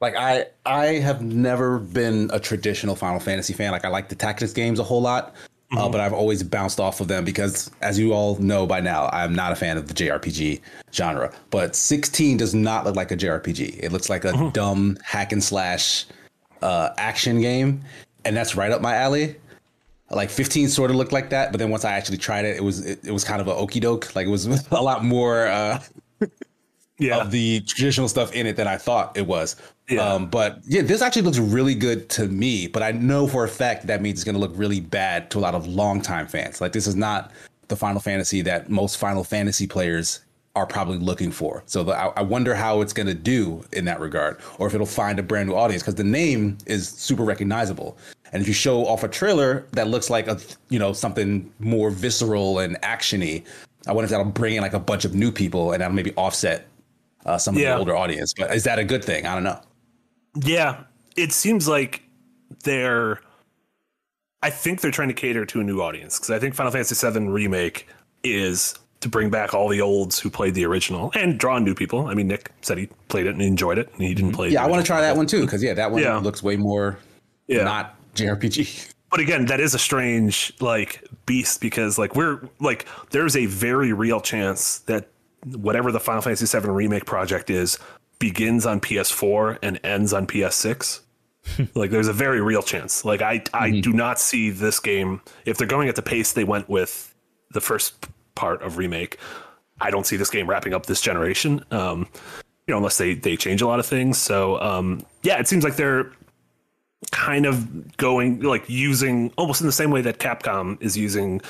Like I, I have never been a traditional Final Fantasy fan. Like I like the tactics games a whole lot, uh, but I've always bounced off of them because, as you all know by now, I'm not a fan of the JRPG genre. But 16 does not look like a JRPG. It looks like a dumb hack and slash uh, action game, and that's right up my alley. Like 15 sort of looked like that, but then once I actually tried it, it was it, it was kind of a okey doke. Like it was a lot more uh, Yeah. of the traditional stuff in it than I thought it was. Yeah. Um, but yeah, this actually looks really good to me. But I know for a fact that means it's going to look really bad to a lot of longtime fans. Like this is not the Final Fantasy that most Final Fantasy players are probably looking for. So the, I, I wonder how it's going to do in that regard, or if it'll find a brand new audience because the name is super recognizable. And if you show off a trailer that looks like a you know something more visceral and actiony, I wonder if that'll bring in like a bunch of new people and that'll maybe offset uh, some of Yeah. the older audience. But is that a good thing? I don't know. Yeah, it seems like they're. I think they're trying to cater to a new audience because I think Final Fantasy VII remake is to bring back all the olds who played the original and draw new people. I mean, Nick said he played it and he enjoyed it, and he didn't play. Yeah, I want to try that one too because yeah, that one Yeah. looks way more Yeah. not JRPG. But again, that is a strange like beast because like we're like there's a very real chance that whatever the Final Fantasy VII remake project is begins on PS4 and ends on PS6. like there's a very real chance. Like I I do not see this game if they're going at the pace they went with the first part of remake. I don't see this game wrapping up this generation. Um, you know, unless they they change a lot of things. So um, yeah, it seems like they're kind of going like using almost in the same way that Capcom is using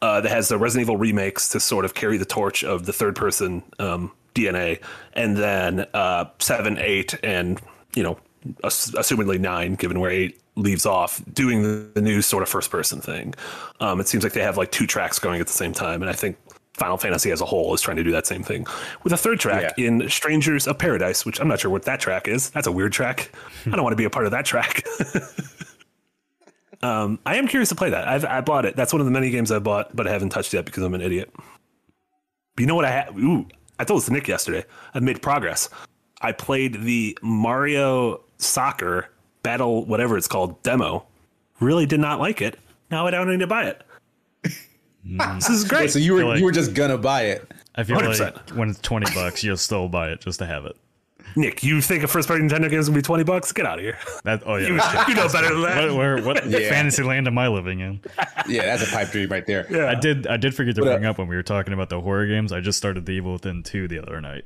uh, that has the Resident Evil remakes to sort of carry the torch of the third person um, DNA, and then uh, seven, eight, and you know, ass- assumedly nine, given where eight leaves off, doing the, the new sort of first person thing. Um, it seems like they have like two tracks going at the same time, and I think Final Fantasy as a whole is trying to do that same thing with a third track Yeah. in Strangers of Paradise, which I'm not sure what that track is. That's a weird track. I don't want to be a part of that track. um, I am curious to play that. I've I bought it. That's one of the many games I bought, but I haven't touched yet because I'm an idiot. But you know what I had? Ooh, I told this to Nick yesterday. I've made progress. I played the Mario Soccer Battle, whatever it's called, demo. Really did not like it. Now I don't need to buy it. This is great. so you were like- you were just gonna buy it. I feel 100%. like when it's twenty bucks, you'll still buy it just to have it. Nick, you think a first party Nintendo game is gonna be twenty bucks? Get out of here. That oh You, yeah. you know better than that. what where, what Yeah. fantasy land am I living in? Yeah, that's a pipe dream right there. Yeah. I did I did forget to What bring up? up when we were talking about the horror games. I just started the Evil Within two the other night.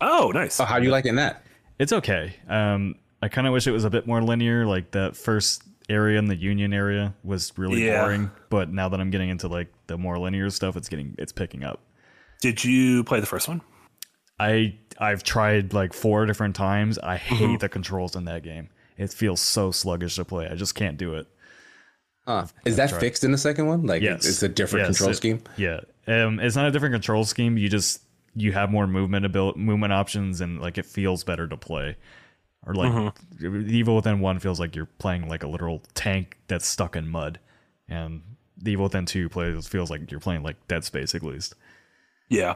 Oh, nice. So how are you liking that? It's okay. Um, I kind of wish it was a bit more linear. Like that first area in the Union area was really Yeah. boring. But now that I'm getting into like the more linear stuff, it's getting it's picking up. Did you play the first one? I I've tried like four different times. I hate Mm-hmm. the controls in that game. It feels so sluggish to play. I just can't do it. Uh, is that fixed in the second one? Like Yes, it's a different Yes, control it- scheme. Yeah, um, it's not a different control scheme. You just you have more movement abil- movement options, and like it feels better to play. Or like Mm-hmm. Evil Within One feels like you're playing like a literal tank that's stuck in mud, and the Evil Within Two plays feels like you're playing like Dead Space at least. Yeah.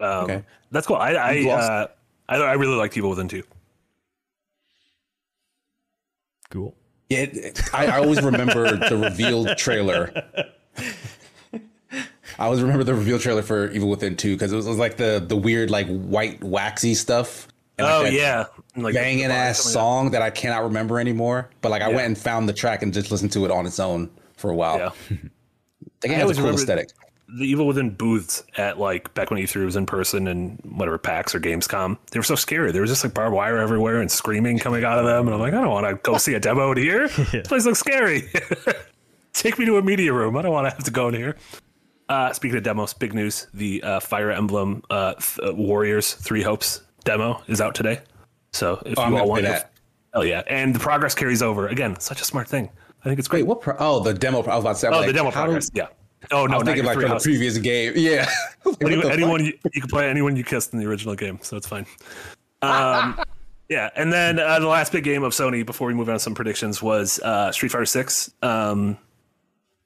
Um, Okay. That's cool. I I, lost- uh, I I really liked Evil Within 2. Cool. Yeah, it- I, I always remember the revealed trailer. I always remember the reveal trailer for Evil Within 2 because it was, it was like the the weird like white waxy stuff. And, like, Oh yeah, And, like banging ass song that I cannot remember anymore. But like I went and found the track and just listened to it on its own for a while. Yeah. The game I has a cool aesthetic. the Evil Within booths at like back when E3 was in person and whatever PAX or Gamescom, they were so scary. There was just like barbed wire everywhere and screaming coming out of them. And I'm like, I don't want to go see a demo in here. This place looks scary. Take me to a media room. I don't want to have to go in here. Uh, speaking of demos, big news: the uh, Fire Emblem uh, th- uh, Warriors Three Hopes demo is out today. So if Oh, I'm you all want that. oh yeah, and the progress carries over. Again, such a smart thing. I think it's great. Wait, what? Pro- oh, the demo. I was about to say. Oh, like, the demo progress. do- yeah. Oh no, I was thinking like from the previous game. Yeah. Like, what Any, the fuck? anyone you, you can play anyone you kissed in the original game, so it's fine. Um, yeah, and then uh, the last big game of Sony before we move on to some predictions was uh, Street Fighter Six. Um,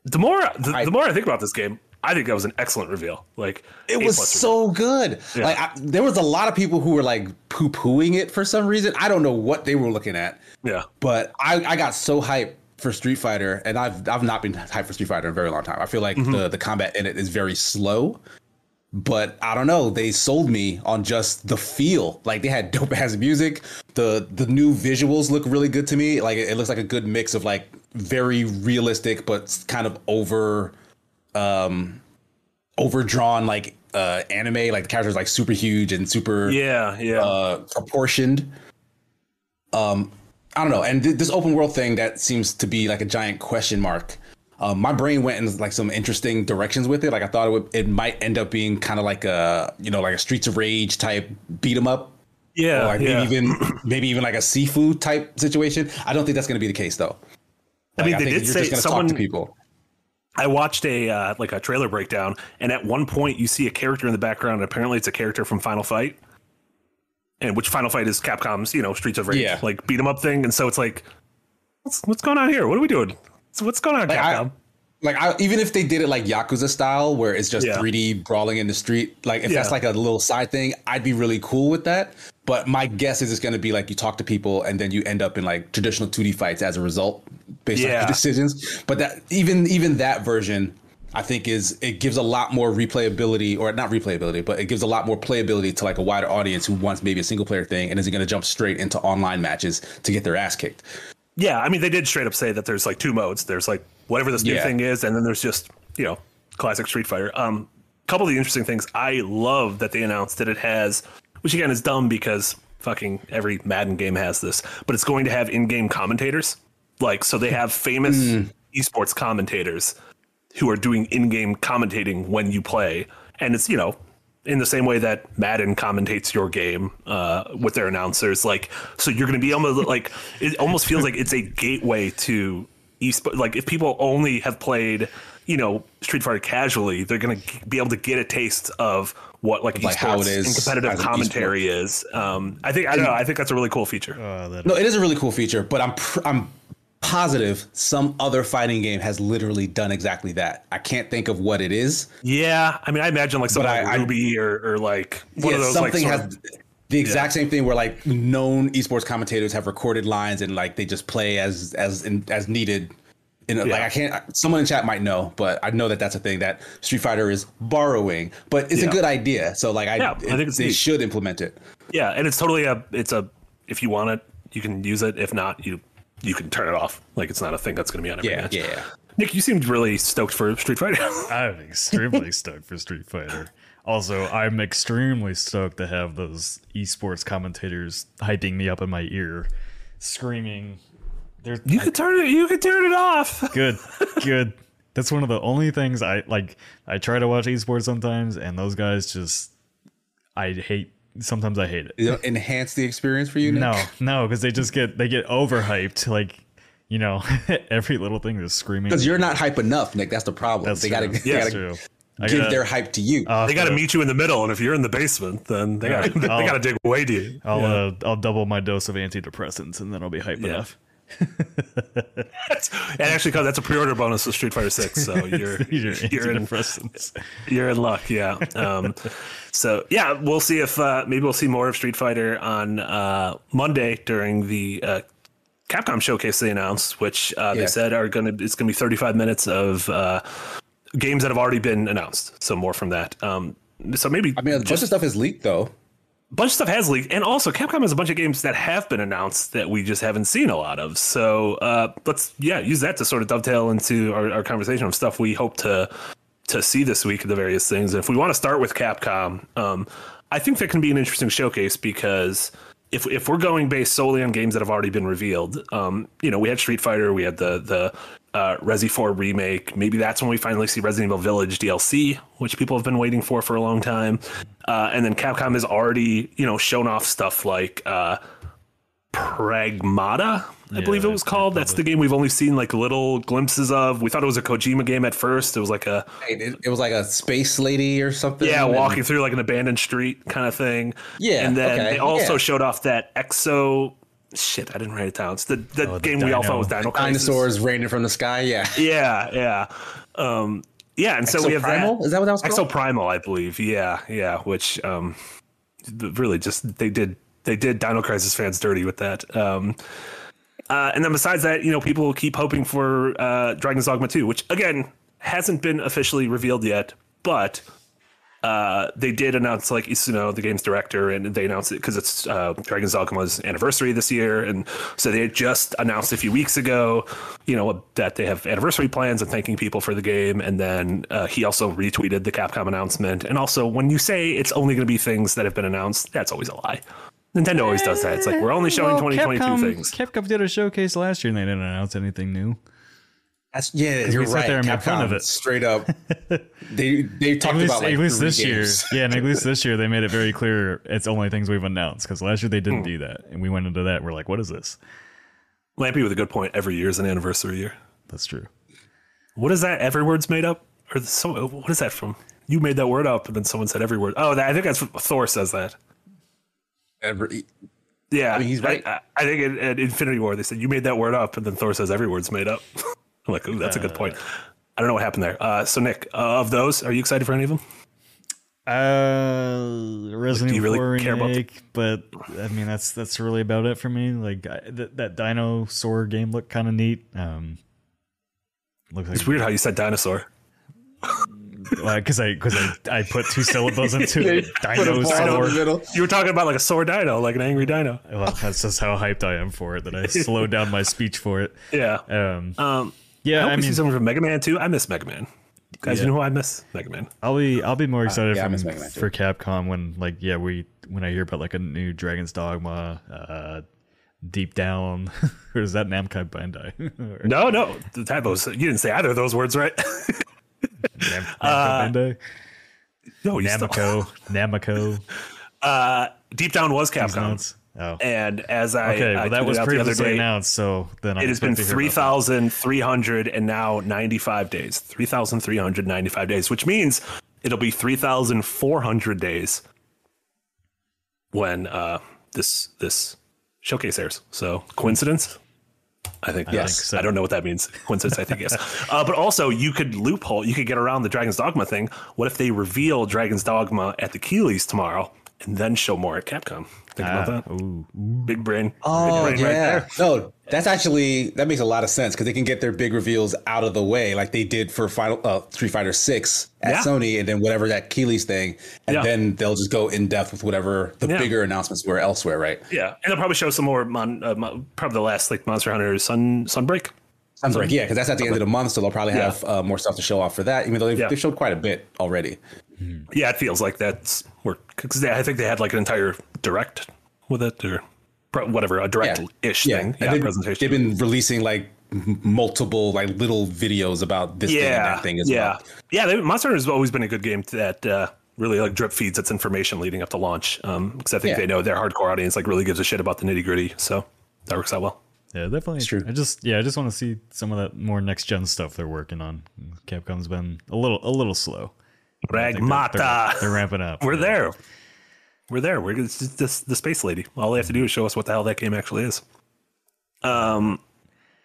the more the, I- the more I think about this game, I think that was an excellent reveal. Like It was so good. Yeah. Like I, there was a lot of people who were like poo pooing it for some reason. I don't know what they were looking at, yeah, but I, I got so hyped for Street Fighter, and I've I've not been hyped for Street Fighter in a very long time. I feel like Mm-hmm. the the combat in it is very slow, but I don't know. They sold me on just the feel. Like they had dope ass music. The the new visuals look really good to me. Like it, it looks like a good mix of like very realistic but kind of over um overdrawn like uh anime. Like the characters like super huge and super Yeah, yeah. uh, proportioned. Um, I don't know. And th- this open world thing that seems to be like a giant question mark. Um, my brain went in like some interesting directions with it. Like I thought it would, it might end up being kind of like a you know like a Streets of Rage type beat 'em up, yeah, or like yeah. maybe even maybe even like a seafood type situation. I don't think that's going to be the case though. I mean, they think did you're say someone. talk to people. I watched a uh, like a trailer breakdown, and at one point you see a character in the background. And apparently, it's a character from Final Fight, and which Final Fight is Capcom's, you know, Streets of Rage, Yeah. like beat 'em up thing. And so it's like, what's what's going on here? What are we doing? So what's going on, Like, I- Like I, even if they did it like Yakuza style, where it's just Yeah. 3D brawling in the street, like if that's like a little side thing, I'd be really cool with that. But my guess is it's going to be like you talk to people and then you end up in like traditional 2D fights as a result based on Yeah. your decisions. But that even even that version, I think is it gives a lot more replayability or not replayability, but it gives a lot more playability to like a wider audience who wants maybe a single player thing and isn't going to jump straight into online matches to get their ass kicked. Yeah, I mean, they did straight up say that there's like two modes. There's like whatever this new Yeah. thing is, and then there's just you know classic Street Fighter. Um, couple of the interesting things I love that they announced that it has, which again is dumb because fucking every Madden game has this, but it's going to have in-game commentators. Like, so they have famous esports commentators who are doing in-game commentating when you play, and it's you know in the same way that Madden commentates your game uh, with their announcers. Like, so you're going to be able to like. It almost feels like it's a gateway to esports. Like, if people only have played, you know, Street Fighter casually, they're going to be able to get a taste of what like, Like how it is and competitive commentary is. Um, I think I don't know. I think that's a really cool feature. Uh, that No, it is a really cool feature, but I'm pr- I'm positive some other fighting game has literally done exactly that. I can't think of what it is. yeah, I mean, I imagine like something like I- I- Ruby or, or like one Yeah, of those something sort has of- the exact same thing where like known esports commentators have recorded lines and like they just play as as in, as needed. And like I can't. Someone in chat might know, but I know that that's a thing that Street Fighter is borrowing. But it's Yeah. a good idea. So like I, Yeah, I think they neat. should implement it. Yeah, and it's totally a it's a if you want it, you can use it. If not, you you can turn it off. Like it's not a thing that's going to be on every Yeah, match. yeah. Nick, you seemed really stoked for Street Fighter. I'm extremely stoked for Street Fighter. Also, I'm extremely stoked to have those esports commentators hyping me up in my ear, screaming. They're you could turn it. You could turn it off. good, good. That's one of the only things I like. I try to watch esports sometimes, and those guys just, I hate. Sometimes I hate it. You know, enhance the experience for you. Nick? No, no, because they just get they get overhyped. Like, you know, every little thing is screaming. Because you're not hype enough, Nick. That's the problem. That's they gotta, Yeah, gotta true. I give gotta- their hype to you. I'll They got to to- meet you in the middle, and if you're in the basement, then they got they got to dig way deep. I'll Yeah. uh, I'll double my dose of antidepressants, and then I'll be hype Yeah. enough. and actually, cause that's a pre-order bonus with Street Fighter Six, so you're Your you're in antidepressants. You're in luck, yeah. Um, so yeah, we'll see if uh, maybe we'll see more of Street Fighter on uh, Monday during the uh, Capcom showcase they announced, which uh, Yeah. they said are gonna it's gonna be 35 minutes of uh, games that have already been announced. So more from that. Um, so maybe I mean, a bunch just of stuff is leaked though. Bunch of stuff has leaked, and also Capcom has a bunch of games that have been announced that we just haven't seen a lot of. So uh, let's yeah use that to sort of dovetail into our, our conversation of stuff we hope to to see this week the various things. If we want to start with Capcom, um, I think that can be an interesting showcase because if if we're going based solely on games that have already been revealed, um, you know, we had Street Fighter, we had the the uh, Resi 4 remake. Maybe that's when we finally see Resident Evil Village DLC, which people have been waiting for for a long time. Uh, and then Capcom has already, you know, shown off stuff like uh, Pragmata, I believe it was called. That's the game we've only seen like little glimpses of. We thought it was a Kojima game at first. It was like a It, it was like a space lady or something. yeah, and- walking through like an abandoned street kind of thing. Yeah, and then okay, they also yeah. showed off that Exo. Shit, I didn't write it down. It's the, the the game we all Dino- thought was Dino Crisis. dinosaurs raining from the sky. Yeah. Yeah, yeah, um, yeah. And so we have Exoprimal? that. Is that what that was called? Exoprimal, I believe. Yeah, yeah. Which um, really just they did they did Dino Crisis fans dirty with that. Um, Uh, and then besides that, you know, people keep hoping for uh, Dragon's Dogma 2, which again hasn't been officially revealed yet, but uh, they did announce like Itsuno, the game's director, and they announced it because it's uh, Dragon's Dogma's anniversary this year, and so they had just announced a few weeks ago, you know, that they have anniversary plans and thanking people for the game, and then uh, he also retweeted the Capcom announcement, and also when you say it's only going to be things that have been announced, that's always a lie. Nintendo always does that. It's like we're only showing Well, 2022 Capcom, things. Capcom did a showcase last year and they didn't announce anything new. That's yeah, you're sat right. there and made fun of it. Straight up, they they talked At least, about like at least three this year, yeah, and at least this year they made it very clear it's only things we've announced. Because last year they Hmm. didn't do that, and we went into that. We're like, what is this? Lampy with a good point. Every year is an anniversary year. That's true. What is that? Every word's made up, or so? What is that from? You made that word up, and then someone said every word. Oh, that, I think that's Thor says that. Every- Yeah, I mean, he's right. I, I think at, at Infinity War they said you made that word up, and then Thor says every word's made up. I'm like, ooh, that's a good point. I don't know what happened there. Uh, so Nick, uh, of those, are you excited for any of them? Uh, Resident do you Evil really 4 care about- remake, but I mean that's that's really about it for me. Like I, that that dinosaur game looked kind of neat. Um, looks like It's weird how you said dinosaur. because I because I, I put two syllables into it. Put in the Dinosaur. You were talking about like a sore dino, like an angry dino. Well, that's just how hyped I am for it that I slowed down my speech for it. Yeah. Um, Um, yeah, I, I hope we see mean, something from Mega Man too. I miss Mega Man. Guys, Yeah. you know who I miss? Mega Man. I'll be I'll be more excited yeah, from- miss Mega Man too. for Capcom when like yeah we when I hear about like a new Dragon's Dogma, uh, Deep Down, or is that Namco Bandai? Or No, no, the typos. You didn't say either of those words, right? Nam- Namco Uh, Bandai, no, you still- Namco, Namco. Uh, Deep Down was These Capcom, notes. Oh, and as I okay. I Well, that tweeted was out the other previously day, announced, so then I It has been expect to hear three that. thousand three hundred and now ninety five days. Three thousand three hundred ninety five days, which means it'll be three thousand four hundred days when uh, this this showcase airs. So coincidence? I think yes. think so. I don't know what that means. Coincidence? I think yes. Uh, but also, you could loophole. You could get around the Dragon's Dogma thing. What if they reveal Dragon's Dogma at the Keighleys tomorrow and then show more at Capcom? Think Ah, about that. ooh, Big brain. Oh Big brain yeah, there. no, that's actually that makes a lot of sense because they can get their big reveals out of the way, like they did for Final uh, Street Fighter Six at Yeah. Sony, and then whatever that Keighley's thing, and Yeah. then they'll just go in depth with whatever the Yeah. bigger announcements were elsewhere, right? Yeah, and they'll probably show some more. Mon, uh, mon- probably the last like Monster Hunter Sun Sunbreak. Sounds like yeah, because that's at the end of the month, so they'll probably Yeah. have uh, more stuff to show off for that. Even though they've, Yeah. they've showed quite a bit already. Yeah, it feels like that's where because I think they had like an entire direct with it or pro- whatever a direct ish yeah. thing. And Yeah, they, presentation. They've been releasing like multiple like little videos about this thing and yeah, that thing as yeah, well. yeah. They, Monster Hunter has always been a good game that uh, really like drip feeds its information leading up to launch. Um, because I think Yeah. they know their hardcore audience like really gives a shit about the nitty gritty. So that works out well. Yeah, definitely. true. I just yeah, I just want to see some of that more next gen stuff they're working on. Capcom's been a little a little slow. I think they're- Pragmata. They're, they're ramping up. We're there. We're there. We're it's just this, the space lady. All they have to do is show us what the hell that game actually is. Um.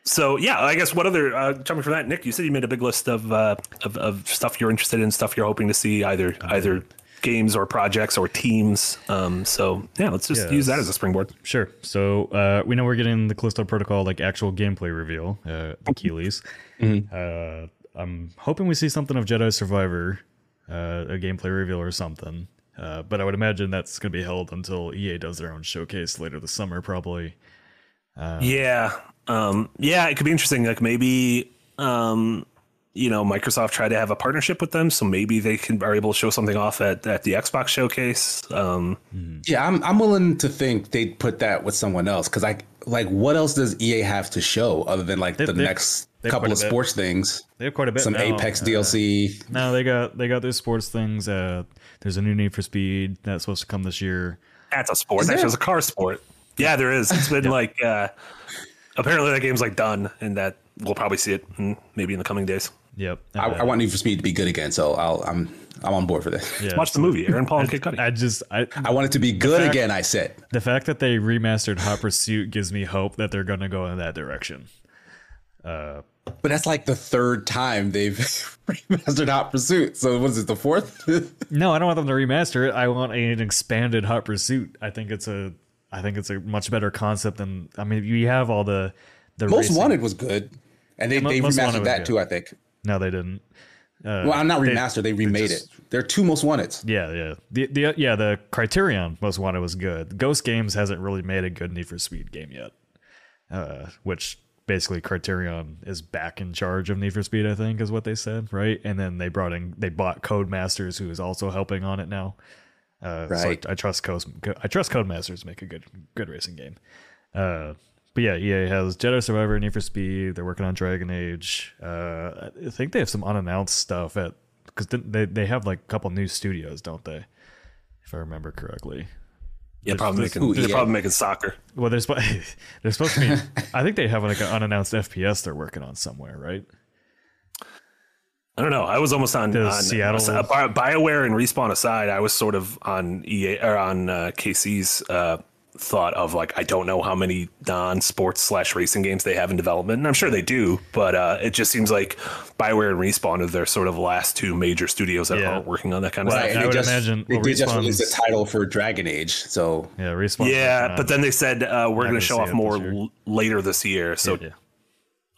So yeah, I guess what other uh, jumping from that, Nick? You said you made a big list of uh, of, of stuff you're interested in, stuff you're hoping to see, either either games or projects or teams. Um. So yeah, let's just use that as a springboard. Sure. So uh, we know we're getting the Callisto Protocol like actual gameplay reveal, uh, the Keighleys. Uh, I'm hoping we see something of Jedi Survivor, uh, a gameplay reveal or something. Uh, but I would imagine that's going to be held until EA does their own showcase later this summer, probably. Yeah. Um, yeah, it could be interesting. Like maybe, um, you know, Microsoft tried to have a partnership with them, so maybe they can are able to show something off at, at the Xbox showcase. Um, Yeah, I'm I'm willing to think they'd put that with someone else because I like what else does EA have to show other than like the they- next they have couple of a bit. sports things, They have quite a bit. some now. Apex Uh, DLC. No, they got they got their sports things. Uh, there's a new Need for Speed that's supposed to come this year. that's a sport. Is That's just a car sport. Yeah, there is. It's been like uh, apparently that game's like done, and that we'll probably see it in, maybe in the coming days. Yep. I, Uh, I want Need for Speed to be good again, so I'll I'm I'm on board for this. yeah, Watch the movie. Aaron Paul and Kid Cudi. I just I I want it to be good fact- again. I said. the fact that they remastered Hot Pursuit gives me hope that they're gonna go in that direction. But that's like the third time they've remastered Hot Pursuit. So what is it, the fourth? No, I don't want them to remaster it. I want an expanded Hot Pursuit. I think it's a I think it's a much better concept than I mean you have all the the Most racing- Wanted was good, and they, Mo- they remastered that good. too. I think. No, they didn't. Uh, Well, I'm not they- remastered. They, remade just- it. There are two Most Wanted. Yeah, yeah. The the yeah, the Criterion Most Wanted was good. Ghost Games hasn't really made a good Need for Speed game yet. Uh, which basically Criterion is back in charge of Need for Speed, I think, is what they said, right? And then they brought in they bought Codemasters, who is also helping on it now. Uh, so I, Right. I trust Code, I trust Codemasters to make a good good racing game. Uh, but yeah, EA has Jedi Survivor, Need for Speed. They're working on Dragon Age. Uh, I think they have some unannounced stuff at because they they have like a couple new studios, don't they? If I remember correctly. Yeah, probably making. Ooh, they're yeah. probably making soccer. Well, they're, supposed they're supposed to be. I think they have like an unannounced FPS they're working on somewhere, right? I don't know. I was almost on, The on Seattle- uh, Bioware and Respawn aside. I was sort of on EA or on uh, KC's uh, thought of like I don't know how many non-sports slash racing games they have in development, and I'm sure they do, but uh, it just seems like Bioware and Respawn are their sort of last two major studios that Yeah. are working on that kind of Right. stuff. and I they would just, imagine- they well, did just release the Respawn's- title for Dragon Age. So Yeah, respawn. Yeah, but then they said uh, we're going gonna show off more this l- later this year. So yeah.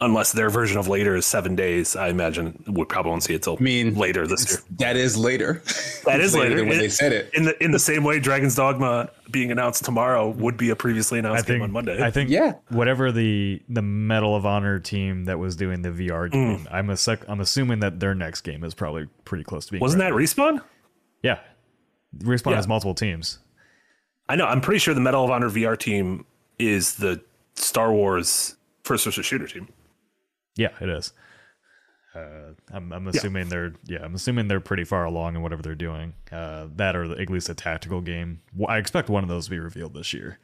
Unless their version of later is seven days, I imagine we probably won't see it till mean, later this year. that is later. That is later, than when It- they said it. In the in the same way, Dragon's Dogma being announced tomorrow would be a previously I announced game think on Monday. I think Yeah. whatever the the Medal of Honor team that was doing the VR mm. game, I'm a sec, I'm assuming that their next game is probably pretty close to being. Wasn't ready. that respawn? Yeah, respawn Yeah. has multiple teams. I know. I'm pretty sure the Medal of Honor VR team is the Star Wars first person shooter team. Yeah, it is. Uh, I'm, I'm assuming they're yeah I'm assuming they're pretty far along in whatever they're doing. Uh, that or at least a tactical game. Well, I expect one of those to be revealed this year.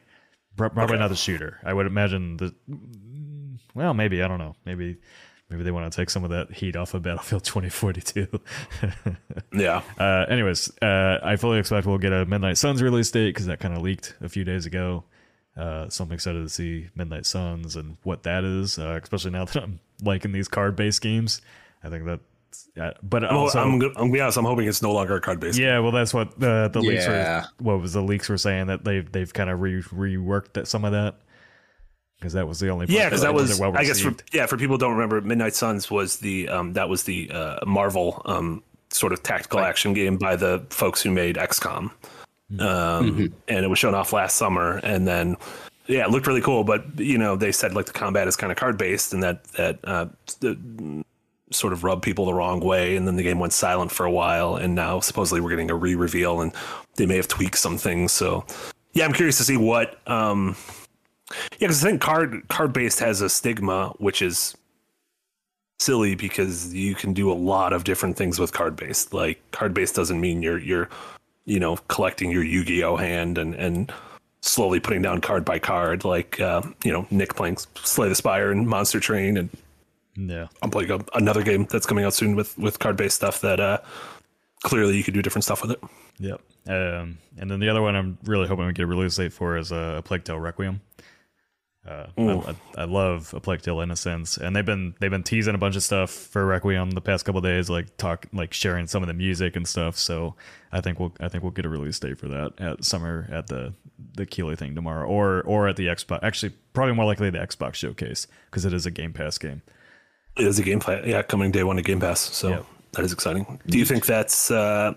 Pro- Probably not the shooter. I would imagine the. Well, maybe I don't know. Maybe maybe they want to take some of that heat off of Battlefield 2042. Yeah. Uh, anyways, uh, I fully expect we'll get a Midnight Suns release date because that kind of leaked a few days ago. Uh, so I'm excited to see Midnight Suns and what that is, uh, especially now that I'm liking these card-based games. I think that, uh, but I'm, also, I'm, I'm gonna be honest. I'm hoping it's no longer a card based. yeah, well, that's what the the leaks Yeah. were. What was the leaks were saying that they've they've kind of re, reworked that some of that because that was the only part Yeah, because that was wasn't well I guess for yeah for people who don't remember, Midnight Suns was the um, that was the uh, Marvel um, sort of tactical action game by the folks who made XCOM, um, and it was shown off last summer, and then yeah, it looked really cool, but you know they said like the combat is kind of card based, and that that uh, the, sort of rubbed people the wrong way, and then the game went silent for a while, and now supposedly we're getting a re reveal, and they may have tweaked some things, so yeah, I'm curious to see what. Um, yeah, because I think card card based has a stigma, which is silly because you can do a lot of different things with card based. Like card based doesn't mean you're you're you know collecting your Yu Gi Oh hand and and slowly putting down card by card. Like uh, you know Nick playing Slay the Spire and Monster Train, and Yeah, I'm playing a, another game that's coming out soon with with card based stuff that uh, clearly you could do different stuff with it. Yep. Um, and then the other one I'm really hoping we get a release date for is uh, a Plague Tale Requiem. Uh, I, I, love a Plague Tale Innocence, and they've been they've been teasing a bunch of stuff for Requiem the past couple of days, like talk like sharing some of the music and stuff. So I think we'll I think we'll get a release date for that at summer at the the Keighley thing tomorrow, or or at the Xbox. Actually, probably more likely the Xbox showcase because it is a Game Pass game. It is a game play, yeah, coming day one to Game Pass. So Yep. that is exciting. Do you think that's uh,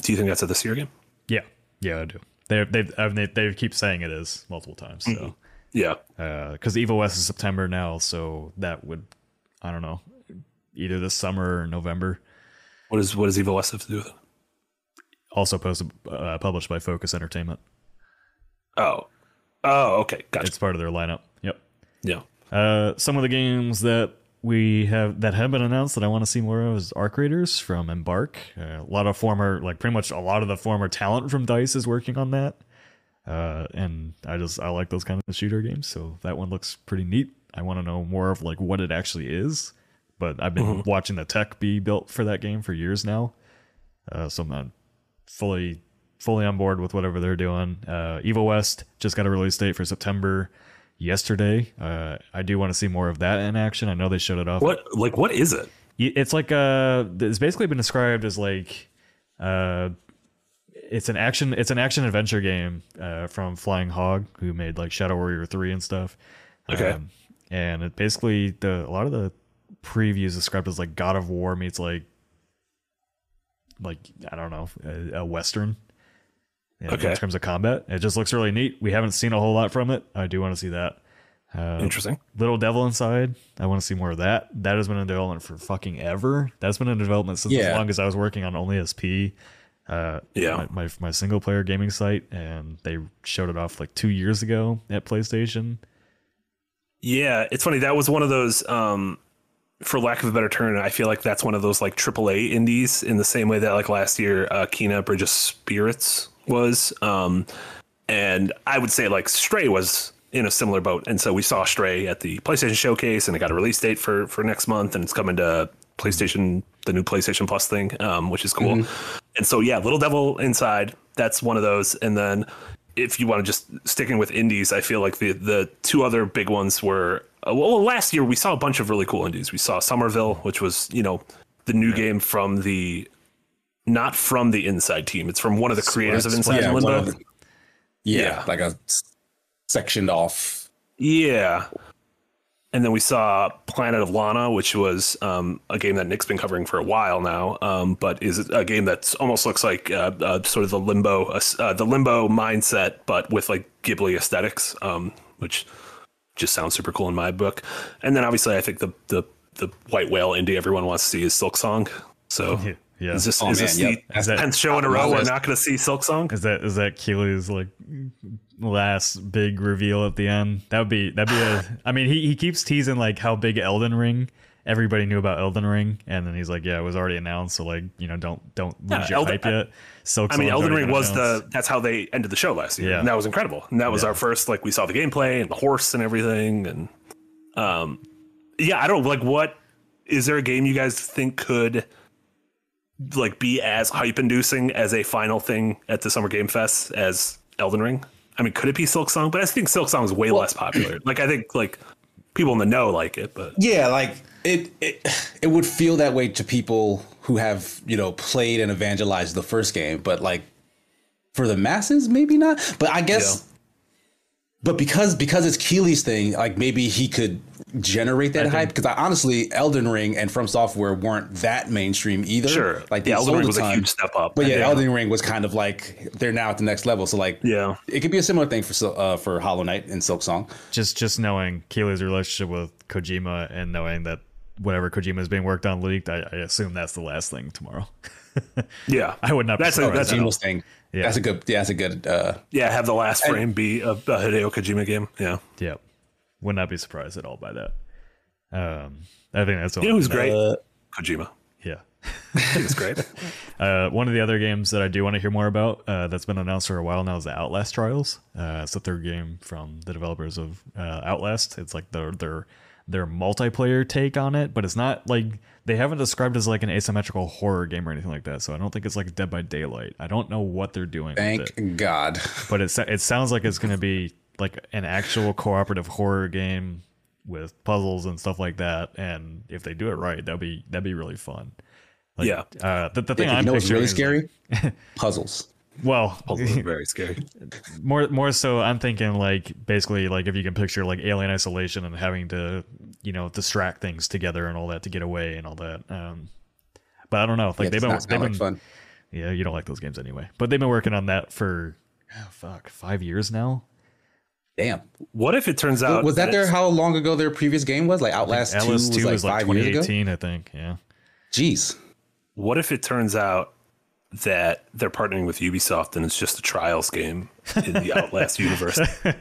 do you think that's a this year game? Yeah, yeah, I do. They they I mean, they, they keep saying it is multiple times. So. Yeah. because Evil West is September now, so that would I don't know either this summer or November. What is what does Evil West have to do with it? Also posted uh, published by Focus Entertainment. Oh. Oh, okay. Gotcha. It's part of their lineup. Yep. yeah. Uh, some of the games that we have that have been announced that I want to see more of is Arc Raiders from Embark. Uh, a lot of former, like pretty much a lot of the former talent from Dice is working on that. Uh, and I just I like those kind of shooter games, so that one looks pretty neat. I want to know more of like what it actually is, but I've been watching the tech be built for that game for years now, uh, so I'm not fully fully on board with whatever they're doing. Uh, Evil West just got a release date for September yesterday. Uh, I do want to see more of that in action. I know they showed it off. What like what is it? It's like uh, it's basically been described as like uh, it's an action it's an action adventure game uh, from Flying Hog, who made like Shadow Warrior three and stuff. Okay. Um, and it basically the a lot of the previews described as like God of War meets like like I don't know a, a western. in- Okay. In terms of combat, it just looks really neat. We haven't seen a whole lot from it. I do want to see that. Uh, Interesting. Little Devil Inside. I want to see more of that. That has been in development for fucking ever. That's been in development since as long as I was working on Only SP. Uh, Yeah. my, my my single player gaming site, and they showed it off like two years ago at PlayStation. Yeah, it's funny. That was one of those, um, for lack of a better term, I feel like that's one of those like AAA indies in the same way that like last year, uh, Kena Bridge of Spirits was. Um, and I would say like Stray was in a similar boat. And so we saw Stray at the PlayStation Showcase, and it got a release date for for next month, and it's coming to PlayStation, the new PlayStation Plus thing, um, which is cool. And so yeah, Little Devil Inside, that's one of those. And then if you want to just sticking with indies, I feel like the the two other big ones were uh, well last year we saw a bunch of really cool indies. We saw Somerville, which was you know the new game from the not from the Inside team. It's from one of the creators of Inside yeah, Limbo. of the- yeah, Yeah. like a sectioned off. Yeah. And then we saw Planet of Lana, which was um, a game that Nick's been covering for a while now, um, but is a game that almost looks like uh, uh, sort of the limbo, uh, the limbo mindset, but with like Ghibli aesthetics, um, which just sounds super cool in my book. And then obviously, I think the the the white whale indie everyone wants to see is Silk Song. So Yeah, yeah. is this Oh, is man, this yep. the Is that- tenth show in a row we're not going to see Silk Song? Is that is that Keighley's like last big reveal at the end? That would be that'd be a. I mean, he he keeps teasing like how big Elden Ring. Everybody knew about Elden Ring, and then he's like, "Yeah, it was already announced, so like, you know, don't don't lose Yeah, your Elden- hype yet." Silk I mean, Elden Ring was announced. the that's how they ended the show last year, Yeah. and that was incredible. And that was Yeah. our first like we saw the gameplay and the horse and everything, and um, yeah, I don't like what is there a game you guys think could like be as hype inducing as a final thing at the Summer Game Fest as Elden Ring? I mean, could it be Silk Song? But I think Silk Song is way less popular. Like I think like people in the know like it, but Yeah, like it, it it would feel that way to people who have you know played and evangelized the first game, but like for the masses, maybe not. But I guess, but because because it's Keighley's thing, like maybe he could generate that hype. Because I honestly, Elden Ring and From Software weren't that mainstream either. sure, like yeah, Elden Ring a was a ton. huge step up. But yeah, Elden Ring was kind of like they're now at the next level. So like, Yeah. it could be a similar thing for uh, for Hollow Knight and Silk Song. just just knowing Keighley's relationship with Kojima and knowing that whatever Kojima is being worked on leaked, I, I assume that's the last thing tomorrow. yeah, I would not. That's a- surprised that's a- all. Kojima's thing. Yeah. That's a good. Yeah, that's a good. Uh, yeah. Have the last frame be a, a Hideo Kojima game. Yeah. Yeah, would not be surprised at all by that. Um, I think that's all. You know who's great? Uh, Kojima. yeah. He's great. Uh, one of the other games that I do want to hear more about uh, that's been announced for a while now is the Outlast Trials. Uh, it's the third game from the developers of uh, Outlast. It's like their their their multiplayer take on it, but it's not like they haven't described it as like an asymmetrical horror game or anything like that. So I don't think it's like Dead by Daylight. I don't know what they're doing with it, thank God. but it it sounds like it's going to be like an actual cooperative horror game with puzzles and stuff like that. And if they do it right, that'd be that'd be really fun. Like, Yeah. Uh, the, the thing you I'm know what's really is, like- scary? Puzzles. Well, very scary. more more so, I'm thinking like basically like if you can picture like Alien Isolation and having to you know distract things together and all that to get away and all that. Um, but I don't know. Like Yeah, they've been they've been fun. yeah you don't like those games anyway. But they've been working on that for oh, fuck five years now. Damn. What if it turns out was that their it's- how long ago their previous game was? Like Outlast Two Atlas was like was like five years ago. 2018, I think. Yeah. Jeez. What if it turns out that they're partnering with Ubisoft and it's just a trials game in the Outlast universe?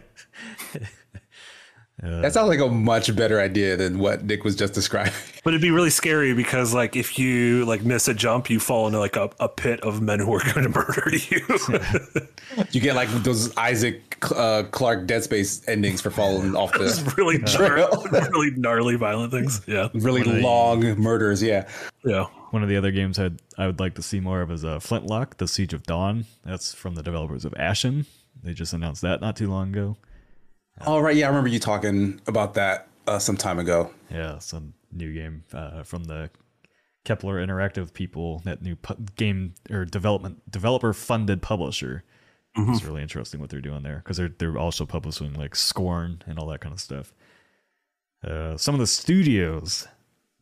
That sounds like a much better idea than what Nick was just describing. But it'd be really scary because, like, if you like miss a jump, you fall into like a, a pit of men who are going to murder you. You get like those Isaac uh, Clark Dead Space endings for falling off It's the really, gnar- really gnarly, violent things. Yeah, really long murders. Yeah. yeah. One of the other games I'd, I would like to see more of is uh, Flintlock: The Siege of Dawn. That's from the developers of Ashen. They just announced that not too long ago. All right. Yeah, I remember you talking about that uh, some time ago. Yeah, some new game uh, from the Kepler Interactive people, that new pu- game or development developer funded publisher. It's really interesting what they're doing there because they're they're also publishing like Scorn and all that kind of stuff. Uh, some of the studios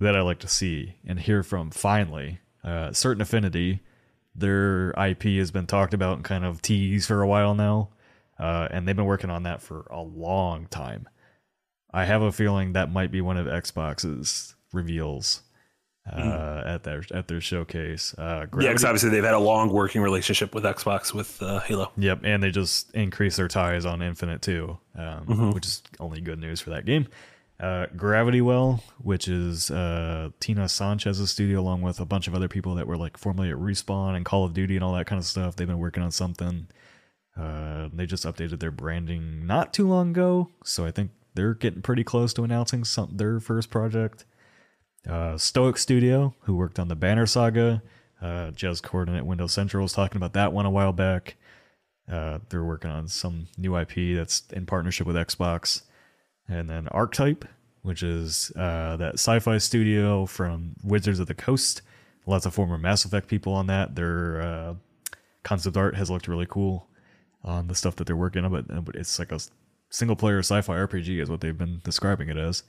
that I like to see and hear from finally, uh, Certain Affinity, their IP has been talked about and kind of teased for a while now, uh, and they've been working on that for a long time. I have a feeling that might be one of Xbox's reveals uh, at their at their showcase. Uh, Yeah, because obviously they've had a long working relationship with Xbox with uh, Halo. Yep, and they just increased their ties on Infinite too, um, which is only good news for that game. Uh, Gravity Well, which is uh, Tina Sanchez's studio, along with a bunch of other people that were like formerly at Respawn and Call of Duty and all that kind of stuff. They've been working on something. Uh, they just updated their branding not too long ago, so I think they're getting pretty close to announcing some their first project. Uh, Stoic Studio, who worked on the Banner Saga, uh, Jez Corden at Windows Central was talking about that one a while back. Uh, they're working on some new IP that's in partnership with Xbox. And then Archetype, which is uh, that sci fi studio from Wizards of the Coast. Lots of former Mass Effect people on that. Their uh, concept art has looked really cool on the stuff that they're working on, but, but it's like a single player sci fi RPG, is what they've been describing it as.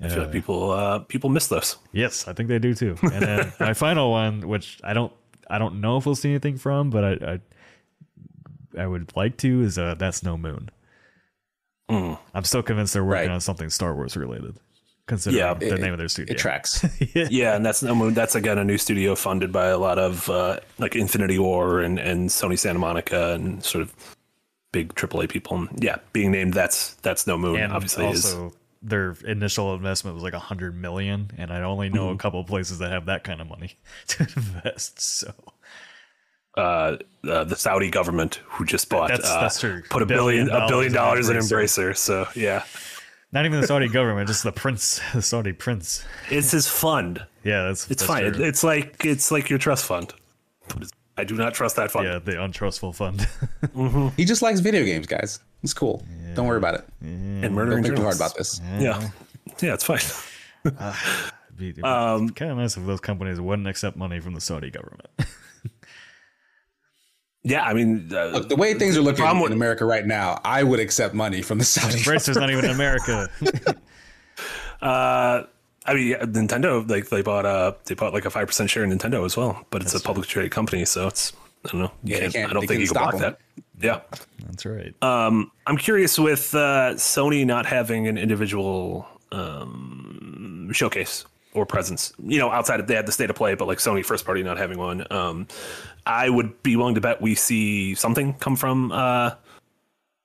I feel like people uh, people miss those. Yes, I think they do too. And then my final one, which I don't, I don't know if we'll see anything from, but I, I, I would like to, is uh, that's no moon. I'm still convinced they're working Right. on something Star Wars related, considering Yeah, the it- name of their studio. It tracks. Yeah, and that's no moon. That's again a new studio funded by a lot of uh, like Infinity Ward and and Sony Santa Monica and sort of big AAA people. And yeah, being named that's that's no moon and obviously is. also their initial investment was like a hundred million, and I only know Mm-hmm. a couple of places that have that kind of money to invest. So uh, uh, the Saudi government who just bought That's- uh, that's true. put a Billion billion a billion dollars dollars in in Embracer. So yeah, not even the Saudi government, just the prince, the Saudi prince. it's his fund. Yeah, that's It's that's fine. true. It's like it's like your trust fund. I do not trust that fund. Yeah, the untrustful fund. he just likes video games, guys. It's cool. Don't worry about it. And murdering Don't think too hard about this. Yeah, yeah, it's fine. Be, Um, kind of nice if those companies wouldn't accept money from the Saudi government. Yeah, I mean, uh, Look, the way things are looking problem in with- America right now, I would accept money from the Saudi. Embracer's not even in America. uh, I mean, yeah, Nintendo like they bought uh they bought like a five percent share in Nintendo as well, but it's a publicly traded company, so it's I don't know. You Yeah, can't, can't- I don't think you can't block stop that. Yeah. That's right. Um, I'm curious with uh, Sony not having an individual um, showcase or presence. You know, outside of they had the state of play, but like Sony first party not having one. Um, I would be willing to bet we see something come from uh,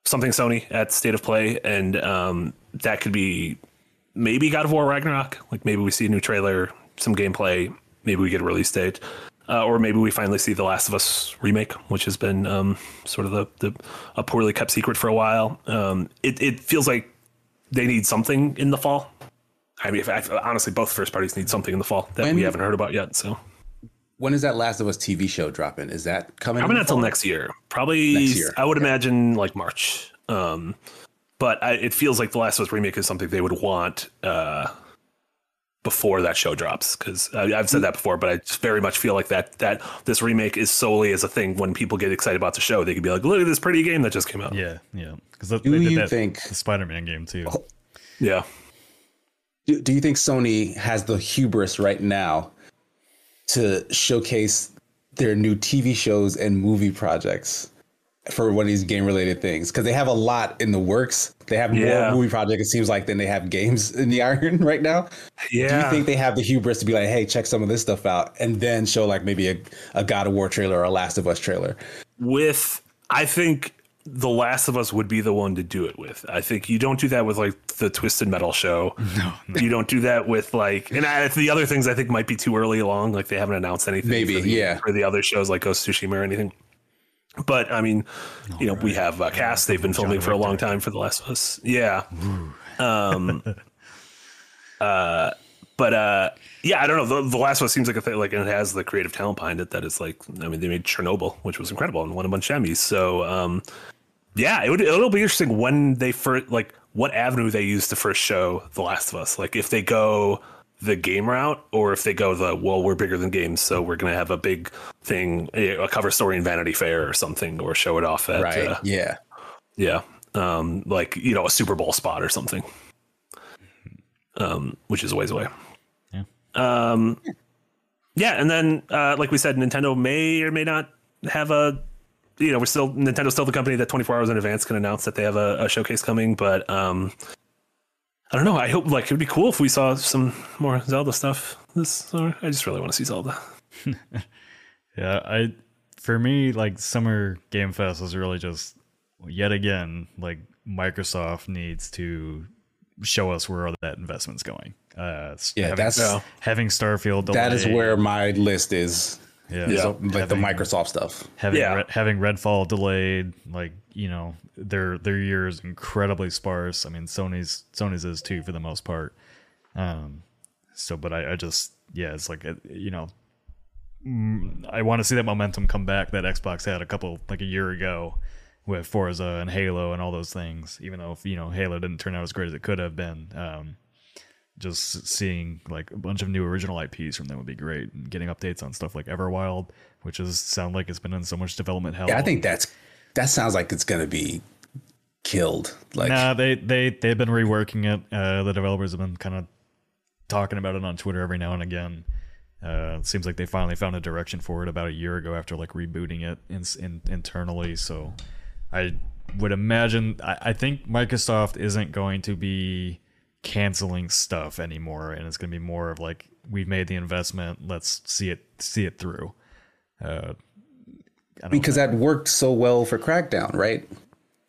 something Sony at state of play, and um, that could be maybe God of War Ragnarok. Like maybe we see a new trailer, some gameplay. Maybe we get a release date. Uh, or maybe we finally see the Last of Us remake, which has been um, sort of the, the a poorly kept secret for a while. Um, it it feels like they need something in the fall. I mean, if honestly, both first parties need something in the fall that we haven't heard about yet. So When is that Last of Us TV show dropping? Is that coming? probably in not until next year. Probably, Next year, I would imagine like March. Um, but I, it feels like the Last of Us remake is something they would want uh, before that show drops. Because I've said that before, but I just very much feel like that that this remake is solely as a thing when people get excited about the show. They could be like, "Look at this pretty game that just came out." Yeah, yeah. Because they Do did you that think- the Spider-Man game too. yeah. Do, do you think Sony has the hubris right now to showcase their new TV shows and movie projects for one of these game related things? Because they have a lot in the works. They have Yeah. more movie projects, it seems like, than they have games in the iron right now. Yeah. Do you think they have the hubris to be like, hey, check some of this stuff out and then show like maybe a, a God of War trailer or a Last of Us trailer? with I think The Last of Us would be the one to do it with. I think you don't do that with like the Twisted Metal show. No, you don't do that with like, and I, the other things I think might be too early along. Like they haven't announced anything. Maybe, for the, yeah. for the other shows like Ghost Tsushima or anything. But I mean, you know, we have uh, cast. They've been filming for a long time for The Last of Us. Yeah. Um. uh. But uh, yeah, I don't know. The, the Last of Us seems like a thing, like and it has the creative talent behind it that is like. I mean, they made Chernobyl, which was incredible and won a bunch of Emmys. So um, yeah, it would it'll be interesting when they first like what avenue they use to first show The Last of Us. Like if they go the game route, or if they go the well, we're bigger than games, so we're gonna have a big thing, a cover story in Vanity Fair or something, or show it off at Right. uh, yeah. yeah, um, like you know a Super Bowl spot or something, um, which is a ways away. Yeah. Um, yeah, and then uh, like we said, Nintendo may or may not have a. You know, we're still Nintendo's still the company that 24 hours in advance can announce that they have a, a showcase coming, but um, I don't know. I hope like it would be cool if we saw some more Zelda stuff this summer. I just really want to see Zelda. Yeah, I for me like Summer Game Fest was really just yet again like Microsoft needs to show us where all that investment's going. Uh, Yeah, having, that's Yeah. having Starfield. that is where my list is. yeah, Yeah. So, like the Microsoft stuff. having Yeah. Red- having Redfall delayed, like you know, their their year is incredibly sparse. I mean, Sony's Sony's is too for the most part. Um, so, but I, I just yeah, it's like you know, mm, I want to see that momentum come back that Xbox had a couple like a year ago with Forza and Halo and all those things. Even though you know Halo didn't turn out as great as it could have been. Um, just seeing like a bunch of new original IPs from them would be great. And getting updates on stuff like Everwild, which is sound like it's been in so much development hell. Yeah, I think that's that sounds like it's gonna be killed. Like Nah, they they they've been reworking it. Uh, the developers have been kind of talking about it on Twitter every now and again. Uh, it seems like they finally found a direction for it about a year ago after like rebooting it in, in, internally. So I would imagine I, I think Microsoft isn't going to be canceling stuff anymore, and it's going to be more of like we've made the investment, let's see it see it through. Uh, I don't because that worked so well for Crackdown, right?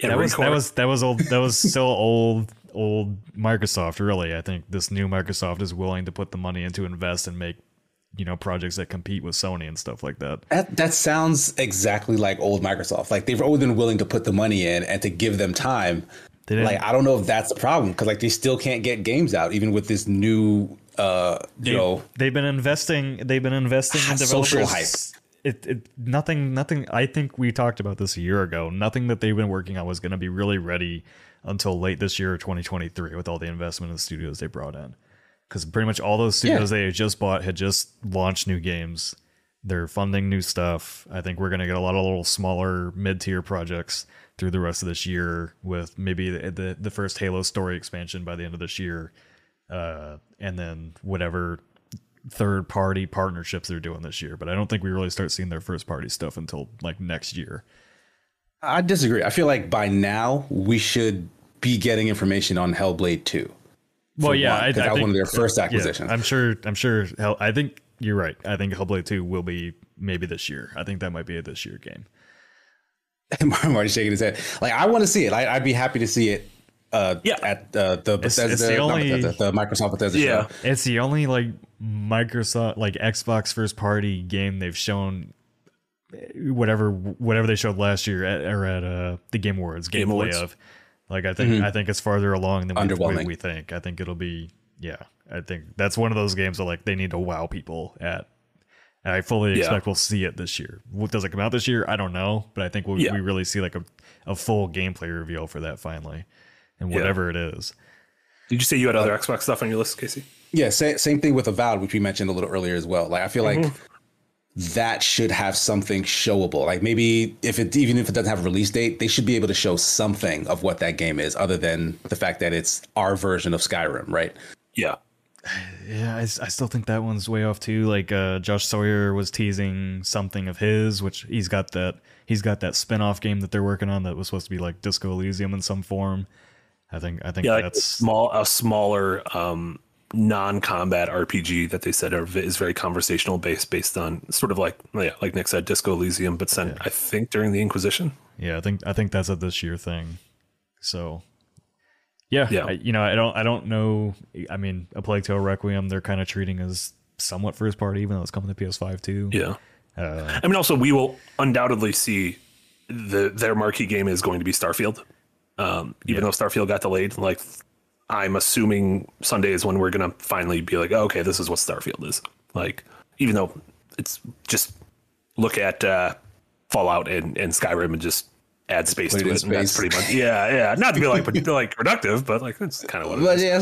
And that was that was that was old that was still old old Microsoft really. I think this new Microsoft is willing to put the money into invest and make you know projects that compete with Sony and stuff like that. That that sounds exactly like old Microsoft. Like they've always been willing to put the money in and to give them time. They Like I don't know if that's a problem because like they still can't get games out even with this new uh you they, know they've been investing they've been investing in Social developers. It, it nothing nothing I think we talked about this a year ago. Nothing that they've been working on was going to be really ready until late this year 2023 with all the investment in the studios they brought in. Cuz pretty much all those studios they had just bought had just launched new games. They're funding new stuff. I think we're going to get a lot of little smaller mid-tier projects through the rest of this year with maybe the the, the first Halo story expansion by the end of this year. Uh, and then whatever third party partnerships they're doing this year. But I don't think we really start seeing their first party stuff until like next year. I disagree. I feel like by now we should be getting information on Hellblade 2. Well, yeah, one, I, I that was one of their first yeah, acquisitions. I'm sure. I'm sure. Hell, I think you're right. I think Hellblade 2 will be maybe this year. I think that might be a this year game. Marty's shaking his head. Like I want to see it. I, I'd be happy to see it. Uh, Yeah. at uh, the Bethesda, it's the only- Bethesda, the Microsoft Bethesda Yeah. show. It's the only like Microsoft like Xbox first party game they've shown whatever whatever they showed last year at, or at uh the Game Awards Game gameplay Awards. of. Like I think I think it's farther along than we, we, we think. I think it'll be yeah. I think that's one of those games that like they need to wow people at. And I fully Yeah. expect we'll see it this year. What does it come out this year? I don't know, but I think we'll, Yeah. we really see like a, a full gameplay reveal for that finally, and Yeah. whatever it is. Did you say you had other Xbox stuff on your list, Casey? Yeah, same, same thing with Avowed, which we mentioned a little earlier as well. Like I feel like mm-hmm. that should have something showable. Like maybe if it even if it doesn't have a release date, they should be able to show something of what that game is, other than the fact that it's our version of Skyrim, right? Yeah. Yeah, I, I still think that one's way off too. Like uh, Josh Sawyer was teasing something of his, which he's got that he's got that spin-off game that they're working on that was supposed to be like Disco Elysium in some form. I think I think Yeah, like a small, a smaller um, non-combat RPG that they said are, is very conversational based, based on sort of like yeah, like Nick said, Disco Elysium, but sent I think during the Inquisition. yeah. I think I think that's a this year thing. So yeah, Yeah. I, you know I don't I don't know. I mean, A Plague Tale Requiem they're kind of treating as somewhat first party, even though it's coming to PS5 too. Yeah. Uh, I mean, also we will undoubtedly see the their marquee game is going to be Starfield. Um, even though Starfield got delayed, like I'm assuming Sunday is when we're gonna finally be like, oh, okay, this is what Starfield is. Like, even though it's just look at uh, Fallout and, and Skyrim and just add space to it. And that's pretty much yeah, yeah. Not to be like like productive, but like that's kind of what it But yeah,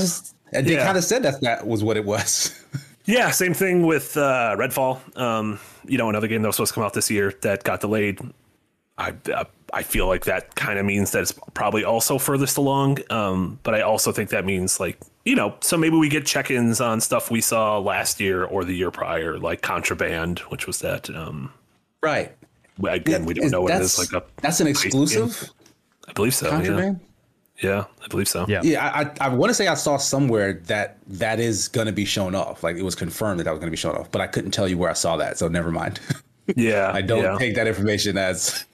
And they Yeah. kind of said that that was what it was. Yeah, same thing with uh, Redfall. Um, you know, another game that was supposed to come out this year that got delayed. I uh, I feel like that kind of means that it's probably also furthest along. Um, but I also think that means like you know, so maybe we get check-ins on stuff we saw last year or the year prior, like Contraband, which was that. Um, right. Again, we don't Is- know what it is. that's. Like a, that's an exclusive I believe so. Yeah. yeah, I believe so. Yeah. Yeah, I I, I want to say I saw somewhere that that is going to be shown off. Like it was confirmed that that was going to be shown off, but I couldn't tell you where I saw that, so never mind. yeah. I don't yeah. take that information as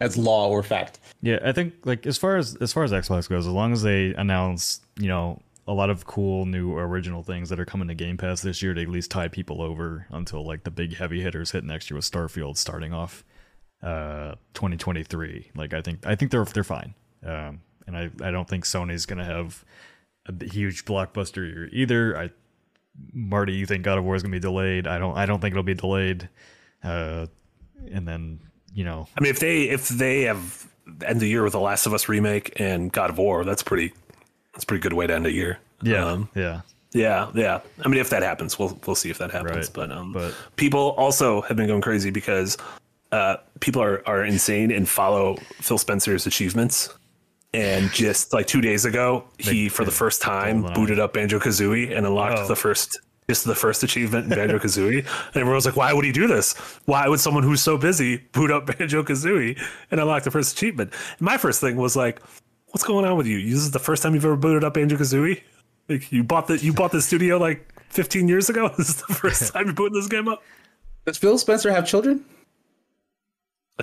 as law or fact. Yeah, I think like as far as as far as Xbox goes, as long as they announce, you know, a lot of cool new original things that are coming to Game Pass this year to at least tie people over until like the big heavy hitters hit next year with Starfield starting off uh 2023. Like I think I think they're they're fine. Um and I I don't think Sony's going to have a huge blockbuster year either. I Marty, you think God of War is going to be delayed? I don't I don't think it'll be delayed. Uh and then, you know, I mean, if they if they have end the year with the Last of Us remake and God of War, that's pretty that's pretty good way to end a year. yeah. Um, yeah. yeah, yeah. I mean, if that happens, we'll we'll see if that happens. Right. But um, But- people also have been going crazy because uh, people are are insane and follow Phil Spencer's achievements. And just like two days ago, he for the first time booted up Banjo Kazooie and unlocked Oh. the first just the first achievement in Banjo Kazooie. and everyone was like, "Why would he do this? Why would someone who's so busy boot up Banjo Kazooie and unlock the first achievement?" And my first thing was like, "What's going on with you? This is the first time you've ever booted up Banjo Kazooie? Like you bought the you bought the studio like 15 years ago. This is the first time you're putting this game up." Does Phil Spencer have children?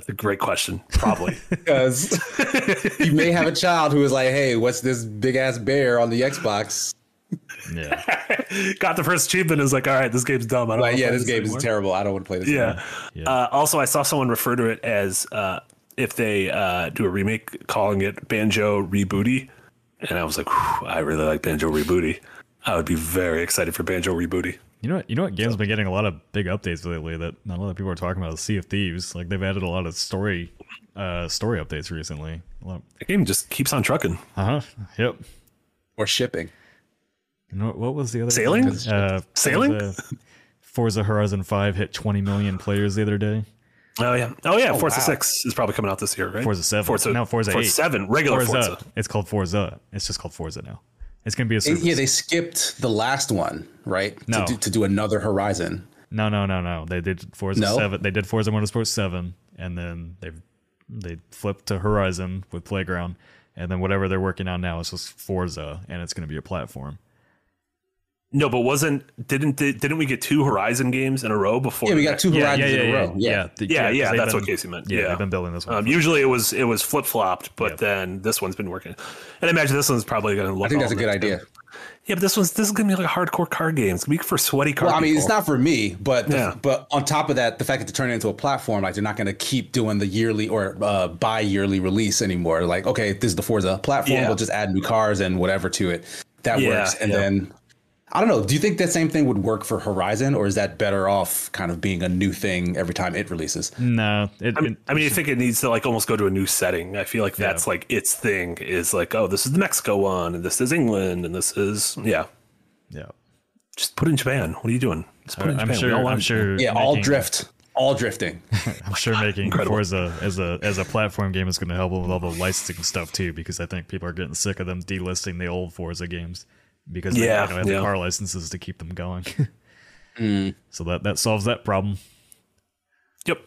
That's a great question. Probably. Because you may have a child who is like, "Hey, what's this big ass bear on the Xbox?" Yeah. Got the first achievement. Is like, all right, this game's dumb. I don't. Like, wanna yeah, play this game anymore." is terrible. I don't want to play this. Yeah. Yeah. Uh, also, I saw someone refer to it as uh, if they uh, do a remake, calling it Banjo Rebooty, and I was like, I really like Banjo Rebooty. I would be very excited for Banjo Rebooty. You know what? You know what? Game's been getting a lot of big updates lately that not a lot of people are talking about. Sea of Thieves, like they've added a lot of story, uh, story updates recently. The game just keeps on trucking. Uh huh. Yep. Or shipping. You know, what was the other Sailing? Uh, Sailing? Forza, Forza Horizon Five hit 20 million players the other day. Oh yeah. Oh yeah. Forza wow. Six is probably coming out this year, right? Forza 7. Forza, No, Forza 8. Seven. Regular Forza. Forza. It's called Forza. It's just called Forza now. It's gonna be a service. yeah, they skipped the last one, right? No. To do, to do another Horizon. No, no, no, no. They did Forza No? Seven. They did Forza Motorsport Seven, and then they they flipped to Horizon with Playground, and then whatever they're working on now is just Forza, and it's going to be a platform. No, but wasn't didn't didn't we get two Horizon games in a row before? Yeah, we got two Yeah, Horizons yeah, yeah, in a yeah, row. Yeah. the- Yeah, 'cause yeah, they've that's been- what Casey meant. Yeah, Yeah. they've been building this one. Um, usually it was it was flip flopped, but Yep. then this one's been working. And I imagine this one's probably going to look. I think that's a good idea. too. Yeah, but this one's this is going to be like a hardcore card game. It's going to be for sweaty card. Well, I mean, it's not for me, but the- but on top of that, the fact that they're turning it into a platform, like they're not going to keep doing the yearly or uh, bi-yearly release anymore. Like, okay, this is the Forza platform. Yeah. We'll just add new cars and whatever to it. That Yeah, works. And yeah. then I don't know. Do you think that same thing would work for Horizon, or is that better off kind of being a new thing every time it releases? No, it, I mean, I mean, I think it needs to like almost go to a new setting. I feel like Yeah. that's like its thing is like, oh, this is the Mexico one, and this is England, and this is yeah. yeah. Just put it in Japan. What are you doing? Just put it in uh, I'm Japan. We sure. all I'm want- sure. Yeah, all making- drift, all drifting. I'm sure making Incredible. Forza as a as a platform game is going to help with all the licensing stuff too, because I think people are getting sick of them delisting the old Forza games because they, Yeah, they don't have yeah. the car licenses to keep them going. So that that solves that problem. Yep.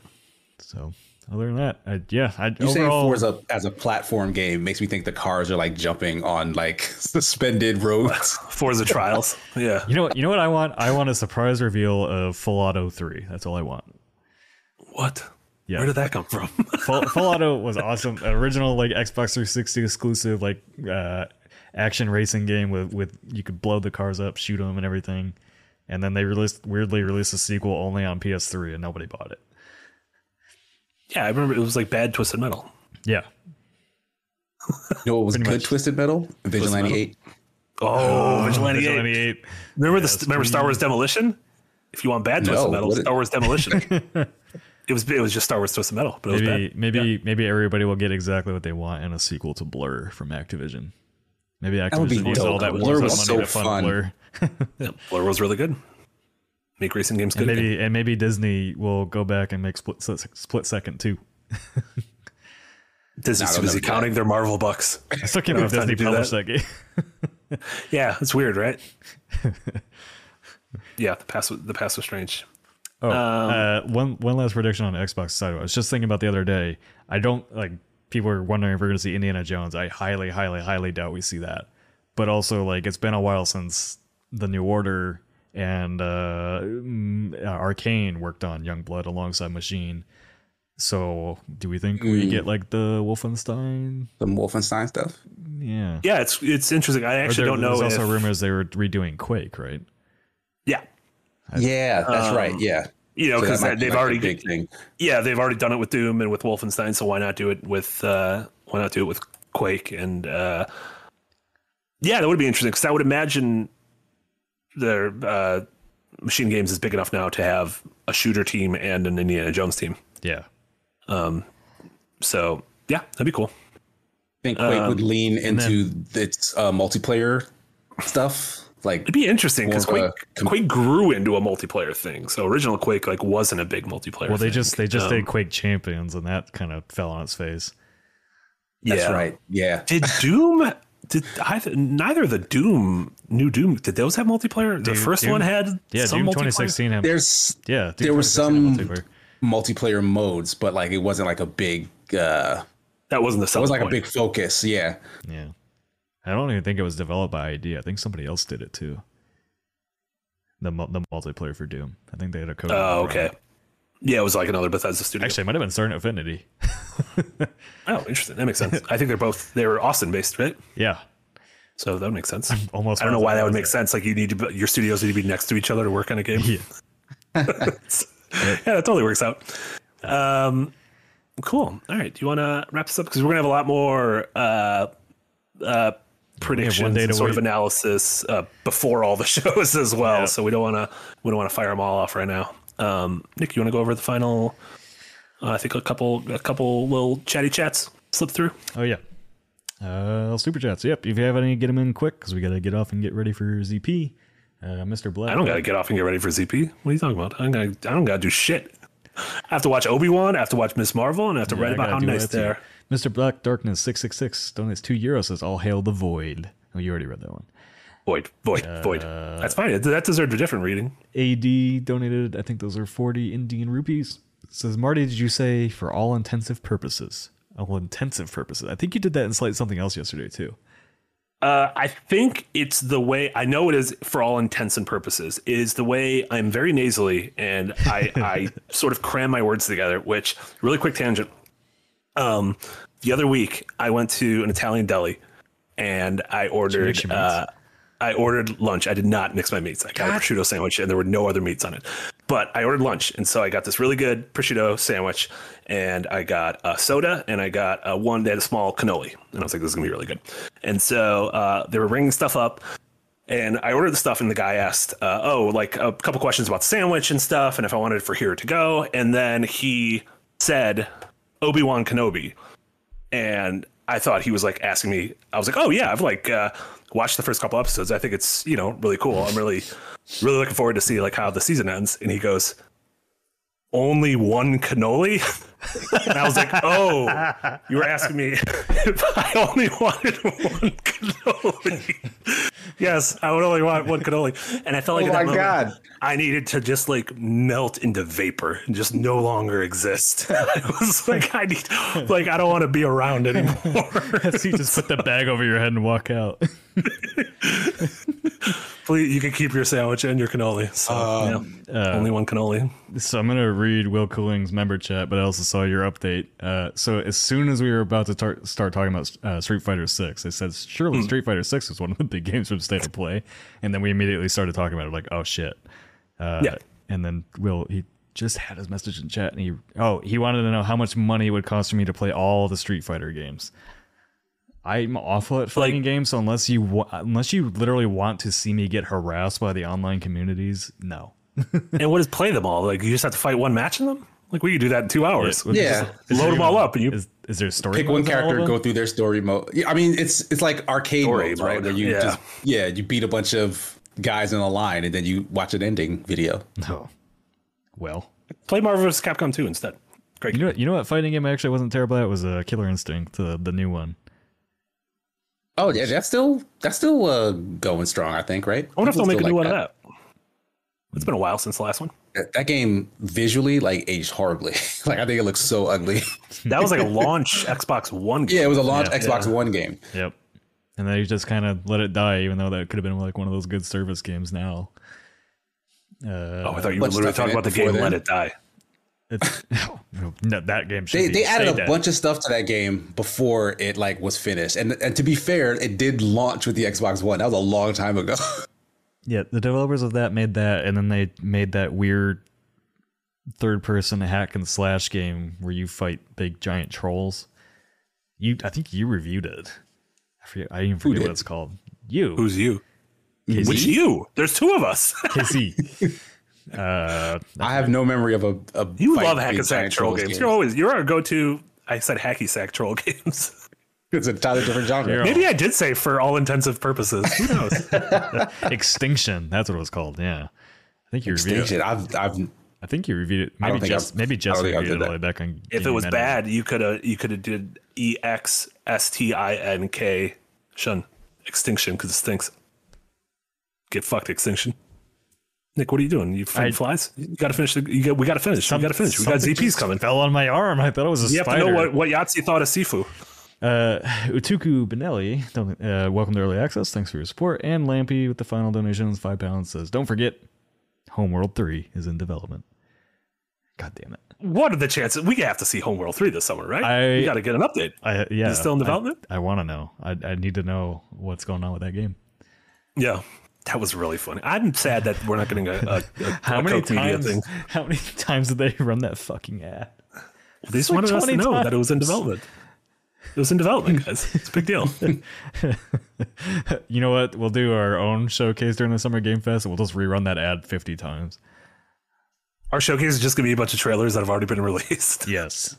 So other than that, I, yeah, I You saying overall Forza as a platform game makes me think the cars are like jumping on like suspended roads. Forza Trials. Yeah. You know what? You know what I want? I want a surprise reveal of Full Auto Three. That's all I want. What? Yeah. Where did that come from? Full, Full Auto was awesome. Original like Xbox 360 exclusive like uh, action racing game with with you could blow the cars up, shoot them, and everything. And then they released weirdly released a sequel only on PS3, and nobody bought it. yeah, I remember it was like bad Twisted Metal. Yeah, You know what was Pretty good much. Twisted Metal? Vigilante Metal? 8. Oh, Vigilante, Vigilante 8. 8. Remember the remember Star Wars Demolition? If you want bad Twisted No, Metal, Star Wars Demolition. it was it was just Star Wars Twisted Metal, but it was Maybe bad. maybe maybe everybody will get exactly what they want in a sequel to Blur from Activision. Maybe would Activision be used dope. all that Blur Warzone was money so to fund fun. Blur. Yeah, Blur was really good. Make racing games And good. again. and maybe Disney will go back and make split split second too. Disney's Nah, too busy never do counting their Marvel bucks. I still can't believe Disney to published that, game. Yeah, it's weird, right? yeah, the past was, the past was strange. Oh, uh, one one last prediction on Xbox side. I was just thinking about the other day. I don't like people are wondering if we're going to see Indiana Jones. I highly, highly, highly doubt we see that. But also, like it's been a while since the New Order and uh, mm, uh, Arkane worked on Youngblood alongside Machine. So, do we think we get like the Wolfenstein? The Wolfenstein stuff. Yeah. Yeah, it's it's interesting. I actually there- don't know. There's if, also rumors they were redoing Quake, right? Yeah, Yeah, that's right. Yeah. You know, because might be, they've already big thing. yeah they've already done it with Doom and with Wolfenstein. So why not do it with uh, why not do it with Quake? And uh, yeah, that would be interesting because I would imagine their uh, Machine Games is big enough now to have a shooter team and an Indiana Jones team. Yeah. So yeah, that'd be cool. I think Quake would Um, lean into its uh, multiplayer stuff. Like, It'd be interesting because Quake, a com- Quake grew into a multiplayer thing. So original Quake like wasn't a big multiplayer. Well, they thing. just they just Um, did Quake Champions, and that kind of fell on its face. that's yeah. right. Yeah. Did Doom? Did either neither the Doom new Doom? Did those have multiplayer? The Doom- first Doom- one had Yeah, some Doom multiplayer? 2016 had There's yeah. Doom there was 2016 had some multiplayer. multiplayer modes, but like it wasn't like a big. uh That wasn't the It was like a big focus. Yeah. Yeah. I don't even think it was developed by ID. I think somebody else did it too. The the multiplayer for Doom. I think they had a code. Oh, okay. Yeah, it was like another Bethesda studio. Actually, it might have been Certain Affinity. oh, interesting. That makes sense. I think they're both they were Austin based, right? Yeah. So that would make sense. Almost. I don't know why that would make was sense. Like you need to be- your studios need to be next to each other to work on a game. Yeah. yeah, that totally works out. Um, cool. All right. Do you want to wrap this up? Because we're gonna have a lot more uh, uh, predictions and to sort of analysis uh, before all the shows as well. Yeah. So we don't want to we don't want to fire them all off right now. Um, Nick, you want to go over the final? Uh, I think a couple a couple little chatty chats slip through. Oh yeah. Uh, super chats. Yep. If you have any, get them in quick because we got to get off and get ready for ZP. Uh, Mr. Black. I don't got to get off and get ready for ZP. What are you talking about? I'm gonna, I don't got to do shit. I have to watch Obi Wan. I have to watch Miss Marvel, and I have to Yeah, write about how nice they are. Mr. Black Darkness six six six donates two euros. Says all hail the void. Oh, you already read that one. Void, void, void. That's fine. That deserved a different reading. AD donated. I think those are forty Indian rupees. Says Marty, did you say for all intensive purposes? All intensive purposes. I think you did that in slight something else yesterday too. Uh, I think it's the way I know it is for all intents and purposes. It is the way I'm very nasally and I, I sort of cram my words together. Which really quick tangent. Um, the other week I went to an Italian deli and I ordered. mix your meats? Uh, I ordered lunch. I did not mix my meats. I got a prosciutto sandwich and there were no other meats on it. But I ordered lunch, and so I got this really good prosciutto sandwich, and I got a soda, and I got a one that had a small cannoli, and I was like, "This is gonna be really good." And so uh, they were ringing stuff up, and I ordered the stuff, and the guy asked, uh, "Oh, like a couple questions about the sandwich and stuff, and if I wanted it for here to go." And then he said, "Obi Wan Kenobi," and I thought he was like asking me. I was like, "Oh yeah, I've like uh, watched the first couple episodes. I think it's you know really cool. I'm really, really looking forward to see like how the season ends." And he goes, "Only one cannoli," and I was like, "Oh, you were asking me if I only wanted one cannoli." yes, I would only want one cannoli, and I felt like Oh in that my moment, God. I needed to just like melt into vapor and just no longer exist. I was like, I need, like, I don't want to be around anymore. so you just put the bag over your head and walk out. Please, you can keep your sandwich and your cannoli. So, yeah, only one cannoli. So I'm gonna read Will Cooling's member chat, but I also saw your update. Uh, so as soon as we were about to tar- start talking about uh, Street Fighter Six, it said surely Street Fighter Six is one of the big games from State of Play, and then we immediately started talking about it. Like, oh shit. Uh, Yeah. And then Will he just had his message in chat, and he oh he wanted to know how much money it would cost for me to play all the Street Fighter games. I'm awful at fighting Like- games, so unless you wa- unless you literally want to see me get harassed by the online communities, no. And what is play them all? Like, you just have to fight one match in them? Like, we could do that in two hours. Yeah. Just load them all up, and you Is is there a story? pick one modes in all of character, go through their story mode. Yeah, I mean, it's it's like arcade Story modes, right? mode, Where you yeah. just yeah, you beat a bunch of guys in a line, and then you watch an ending video. Oh, well. Play Marvel vs. Capcom 2 instead. Great. You know, what, you know what fighting game I actually wasn't terrible at It was uh, Killer Instinct, the the new one. Oh yeah, that's still that's still uh, going strong. I think, right? I wonder if they'll make a still new one like of that. It's been a while since the last one. that. That game visually like aged horribly. like I think it looks so ugly. That was like a launch Xbox One game. yeah, it was a launch Yeah. Xbox One game. Yep. And they just kind of let it die, even though that could have been like one of those good service games now. Uh, Oh, I thought you were Much literally stuff talking about the game then. Let It Die. It's, no, that game should They, be they added stay a dead. bunch of stuff to that game before it like was finished. And and to be fair, it did launch with the Xbox One. That was a long time ago. Yeah, the developers of that made that, and then they made that weird third-person hack and slash game where you fight big giant trolls. You, I think you reviewed it. I forget. I even forget what it's called. You, Who's you? Which you? There's two of us. KC. Uh, I have no memory of a, a you fight love big hack and sack troll trolls games. You're always you're our go-to. I said hacky sack troll games. It's a entirely different genre. You're- Maybe I did say for all intensive purposes. Who knows? Extinction. That's what it was called. Yeah, I think you reviewed. Extinction. I've I've I think you reviewed it. Maybe think Jess. I've- Maybe I Jess don't think I've reviewed it all the that. way back on. if it was Minute. bad, you could have you could have did E X S T I N K shun extinction because it stinks. Get fucked extinction. Nick, what are you doing? You fighting I- flies? You got to finish. The, you got, we got to finish. we got to finish. We got ZPs coming. Fell on my arm. I thought it was a You have to know what what Yahtzee thought of Sifu. Uh, Utuku Benelli, don't- uh, welcome to early access. Thanks for your support. And Lampy with the final donations, five pounds, says, "Don't forget, Homeworld Three is in development." God damn it! What are the chances? We have to see Homeworld three this summer, right? I- we got to get an update. I yeah, Is it still in I- development? I, want to know. I, I need to know what's going on with that game. Yeah, that was really funny. I'm sad that we're not getting a, a, a How a many Coke Media times? thing. How many times did they run that fucking ad? They just like wanted us to 20 know that it was in development. It was in development, guys. It's a big deal. You know what? We'll do our own showcase during the Summer Game Fest, and we'll just rerun that ad fifty times. Our showcase is just gonna be a bunch of trailers that have already been released. Yes,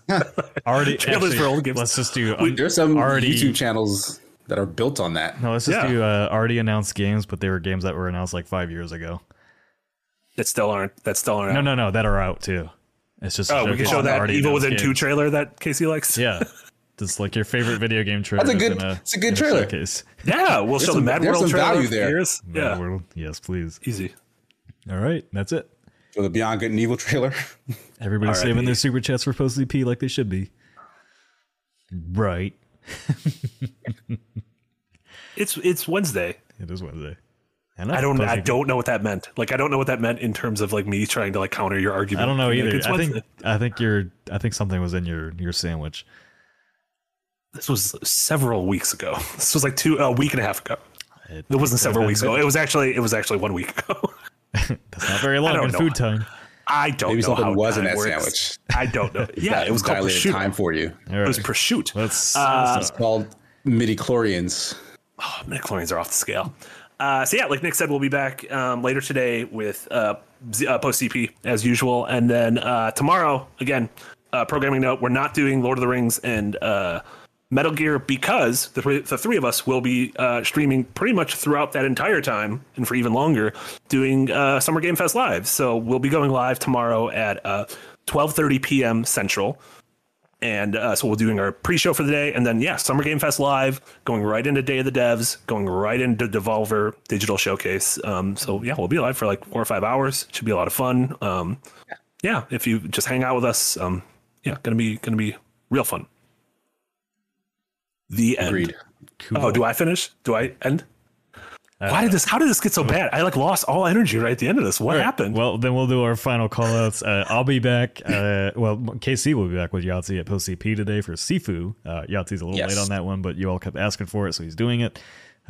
already. Trailers actually, for old games. Let's just do. um, there's some already- YouTube channels that are built on that. No, let's just Yeah. do uh, already announced games, but they were games that were announced like five years ago. That still aren't. That still aren't. No, out. no, no, that are out too. It's just Oh, we can show that already Evil announced Within two trailer that Casey likes. Yeah, just like your favorite video game trailer. That's a good- In a, it's a good trailer. showcase. Yeah, we'll show the some- Mad there's World some trailer. value for there. years. Yeah, World. Yes, please. easy. All right, that's it. For the Beyond Good and Evil trailer. Everybody's R.I.P. saving their super chats for post ZP like they should be. Right. It's it's Wednesday. It is Wednesday. And I don't. I don't know what that meant. Like I don't know what that meant in terms of like me trying to like counter your argument. I don't know Like, either. it's I think Wednesday. I think you're. I think something was in your your sandwich. this was several weeks ago. This was like two a week and a half ago. It, It wasn't several weeks ago. It was actually it was actually one week ago. That's not very long don't in know. food time. I don't know. Maybe know something how was in time that works. sandwich. I don't know. Yeah, it was called prosciutto. time for you. All It was right. prosciutto. Let's. Uh, It's called midi chlorians. Oh, midichlorians are off the scale. Uh, so yeah, like Nick said, we'll be back um, later today with uh, Z- uh, post ZP as usual, and then uh, tomorrow again. Uh, programming note: We're not doing Lord of the Rings and uh, Metal Gear because the, three- the three of us will be streaming pretty much throughout that entire time and for even longer, doing Summer Game Fest live. So we'll be going live tomorrow at uh, 12:30 p.m. Central. And uh, so we're doing our pre-show for the day, and then yeah, Summer Game Fest live, going right into Day of the Devs, going right into Devolver Digital Showcase. Um, so yeah, we'll be live for like four or five hours. Should be a lot of fun. Um, yeah, if you just hang out with us, um, yeah, gonna be gonna be real fun. The end. Agreed. cool. Oh, do I finish? Do I end? Why did this? How did this get so bad? I like lost all energy right at the end of this. What All right, happened? Well, then we'll do our final call outs. Uh, I'll be back. Uh, well, KC will be back with Yahtzee at Post ZP today for Sifu. Uh, Yahtzee's a little Yes. late on that one, but you all kept asking for it, so he's doing it.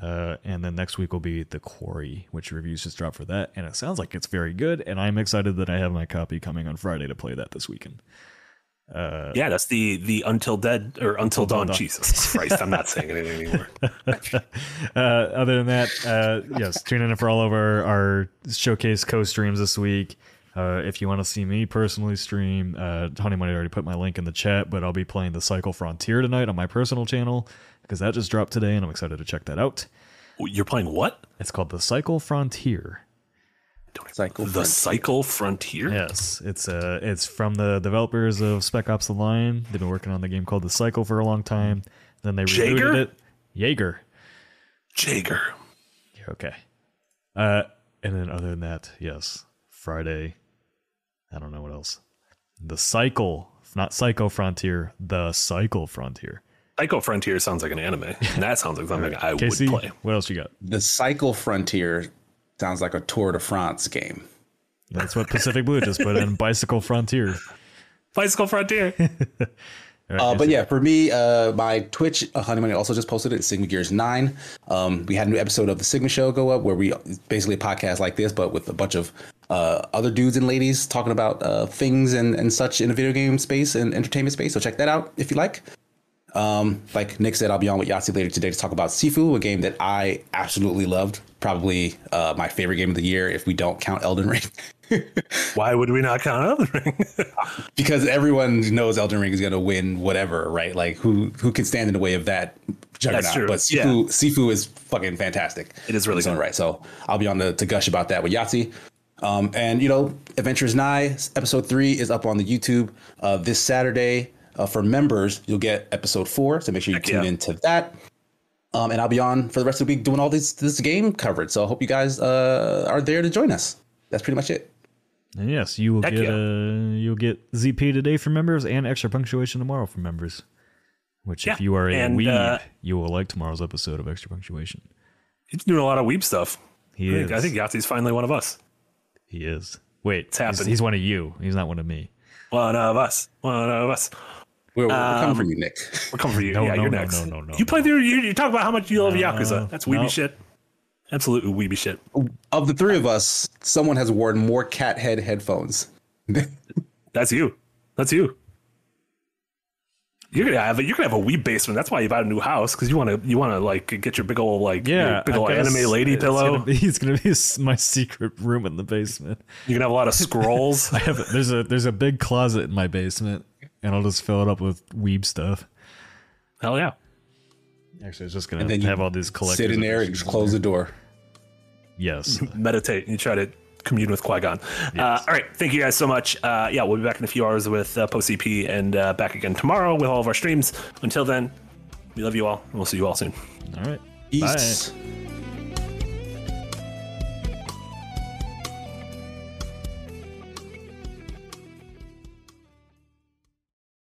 Uh, and then next week will be The Quarry, which reviews just dropped for that. And it sounds like it's very good. And I'm excited that I have my copy coming on Friday to play that this weekend. Yeah, that's the the Until Dead or Until, Dawn. Dawn. Jesus Christ, I'm not saying anything anymore. uh, other than that, uh, yes, tune in for all of our, our showcase co streams this week. Uh, if you want to see me personally stream, uh, Honey Money already put my link in the chat, but I'll be playing the Cycle Frontier tonight on my personal channel because that just dropped today, and I'm excited to check that out. You're playing what? It's called the Cycle Frontier. Cycle The Frontier. Cycle Frontier. Yes, it's uh, it's from the developers of Spec Ops: The Line. They've been working on the game called The Cycle for a long time. Then they rebooted Yager? it. Yager. Yager. Okay. Uh, and then other than that, yes, Friday. I don't know what else. The Cycle, not Psycho Frontier, the Cycle Frontier. Psycho Frontier sounds like an anime. That sounds like something I Casey, would play. what else you got? The Cycle Frontier sounds like a Tour de France game. That's what Pacific Blue just put in Bicycle Frontier. Bicycle Frontier. All right, Uh, but Casey. yeah, for me, uh, my Twitch, uh, Honey Money also just posted it, Sigma Gears 9. Um, we had a new episode of the Sigma Show go up where we basically a podcast like this, but with a bunch of uh, other dudes and ladies talking about uh, things and, and such in the video game space and entertainment space. So check that out if you like. Um, like Nick said, I'll be on with Yahtzee later today to talk about Sifu, a game that I absolutely loved. Probably uh, my favorite game of the year if we don't count Elden Ring. Why would we not count Elden Ring? because everyone knows Elden Ring is going to win whatever, right? Like who who can stand in the way of that juggernaut? true. But Sifu, Sifu is fucking fantastic. It is really in its own good. right. So I'll be on to, to gush about that with Yahtzee. Um, and you know, Adventures Nigh episode three is up on the YouTube uh, this Saturday. Uh, for members, you'll get episode four, so make sure you Heck tune yeah. into that. Um, and I'll be on for the rest of the week doing all this this game coverage. So I hope you guys uh, are there to join us. That's pretty much it. And yes, you will Heck get yeah. uh, you'll get ZP today for members and extra punctuation tomorrow for members. Which, if you are a and, weeb, uh, you will like tomorrow's episode of extra punctuation. He's doing a lot of weeb stuff. He I think, is. I think Yahtzee's finally one of us. He is. Wait, he's, happened. he's one of you. He's not one of me. One of us. One of us. We're, we're coming Um, for you, Nick. We're coming for you. No, yeah, no, you're no, next. no, no, no, You play no. through. You, you talk about how much you love Yakuza. That's weeby no. shit. Absolutely weeby shit. Of the three of us, someone has worn more cat head headphones. That's you. That's you. You're gonna have a, you're gonna have a weeb basement. That's why you bought a new house because you want to you want to like get your big old like Yeah, big I old anime lady it's pillow. Gonna be, it's gonna be my secret room in the basement. You're gonna have a lot of scrolls. I have there's a there's a big closet in my basement, and I'll just fill it up with weeb stuff. Hell yeah. Actually, it's just gonna And then you have all these collectors. Sit in there and just close the door. Yes. meditate and you try to commune with Qui Gon. Uh, all right, thank you guys so much. Uh, yeah, we'll be back in a few hours with uh, post ZP and uh, back again tomorrow with all of our streams. Until then, we love you all, and we'll see you all soon. All right. Peace. Bye.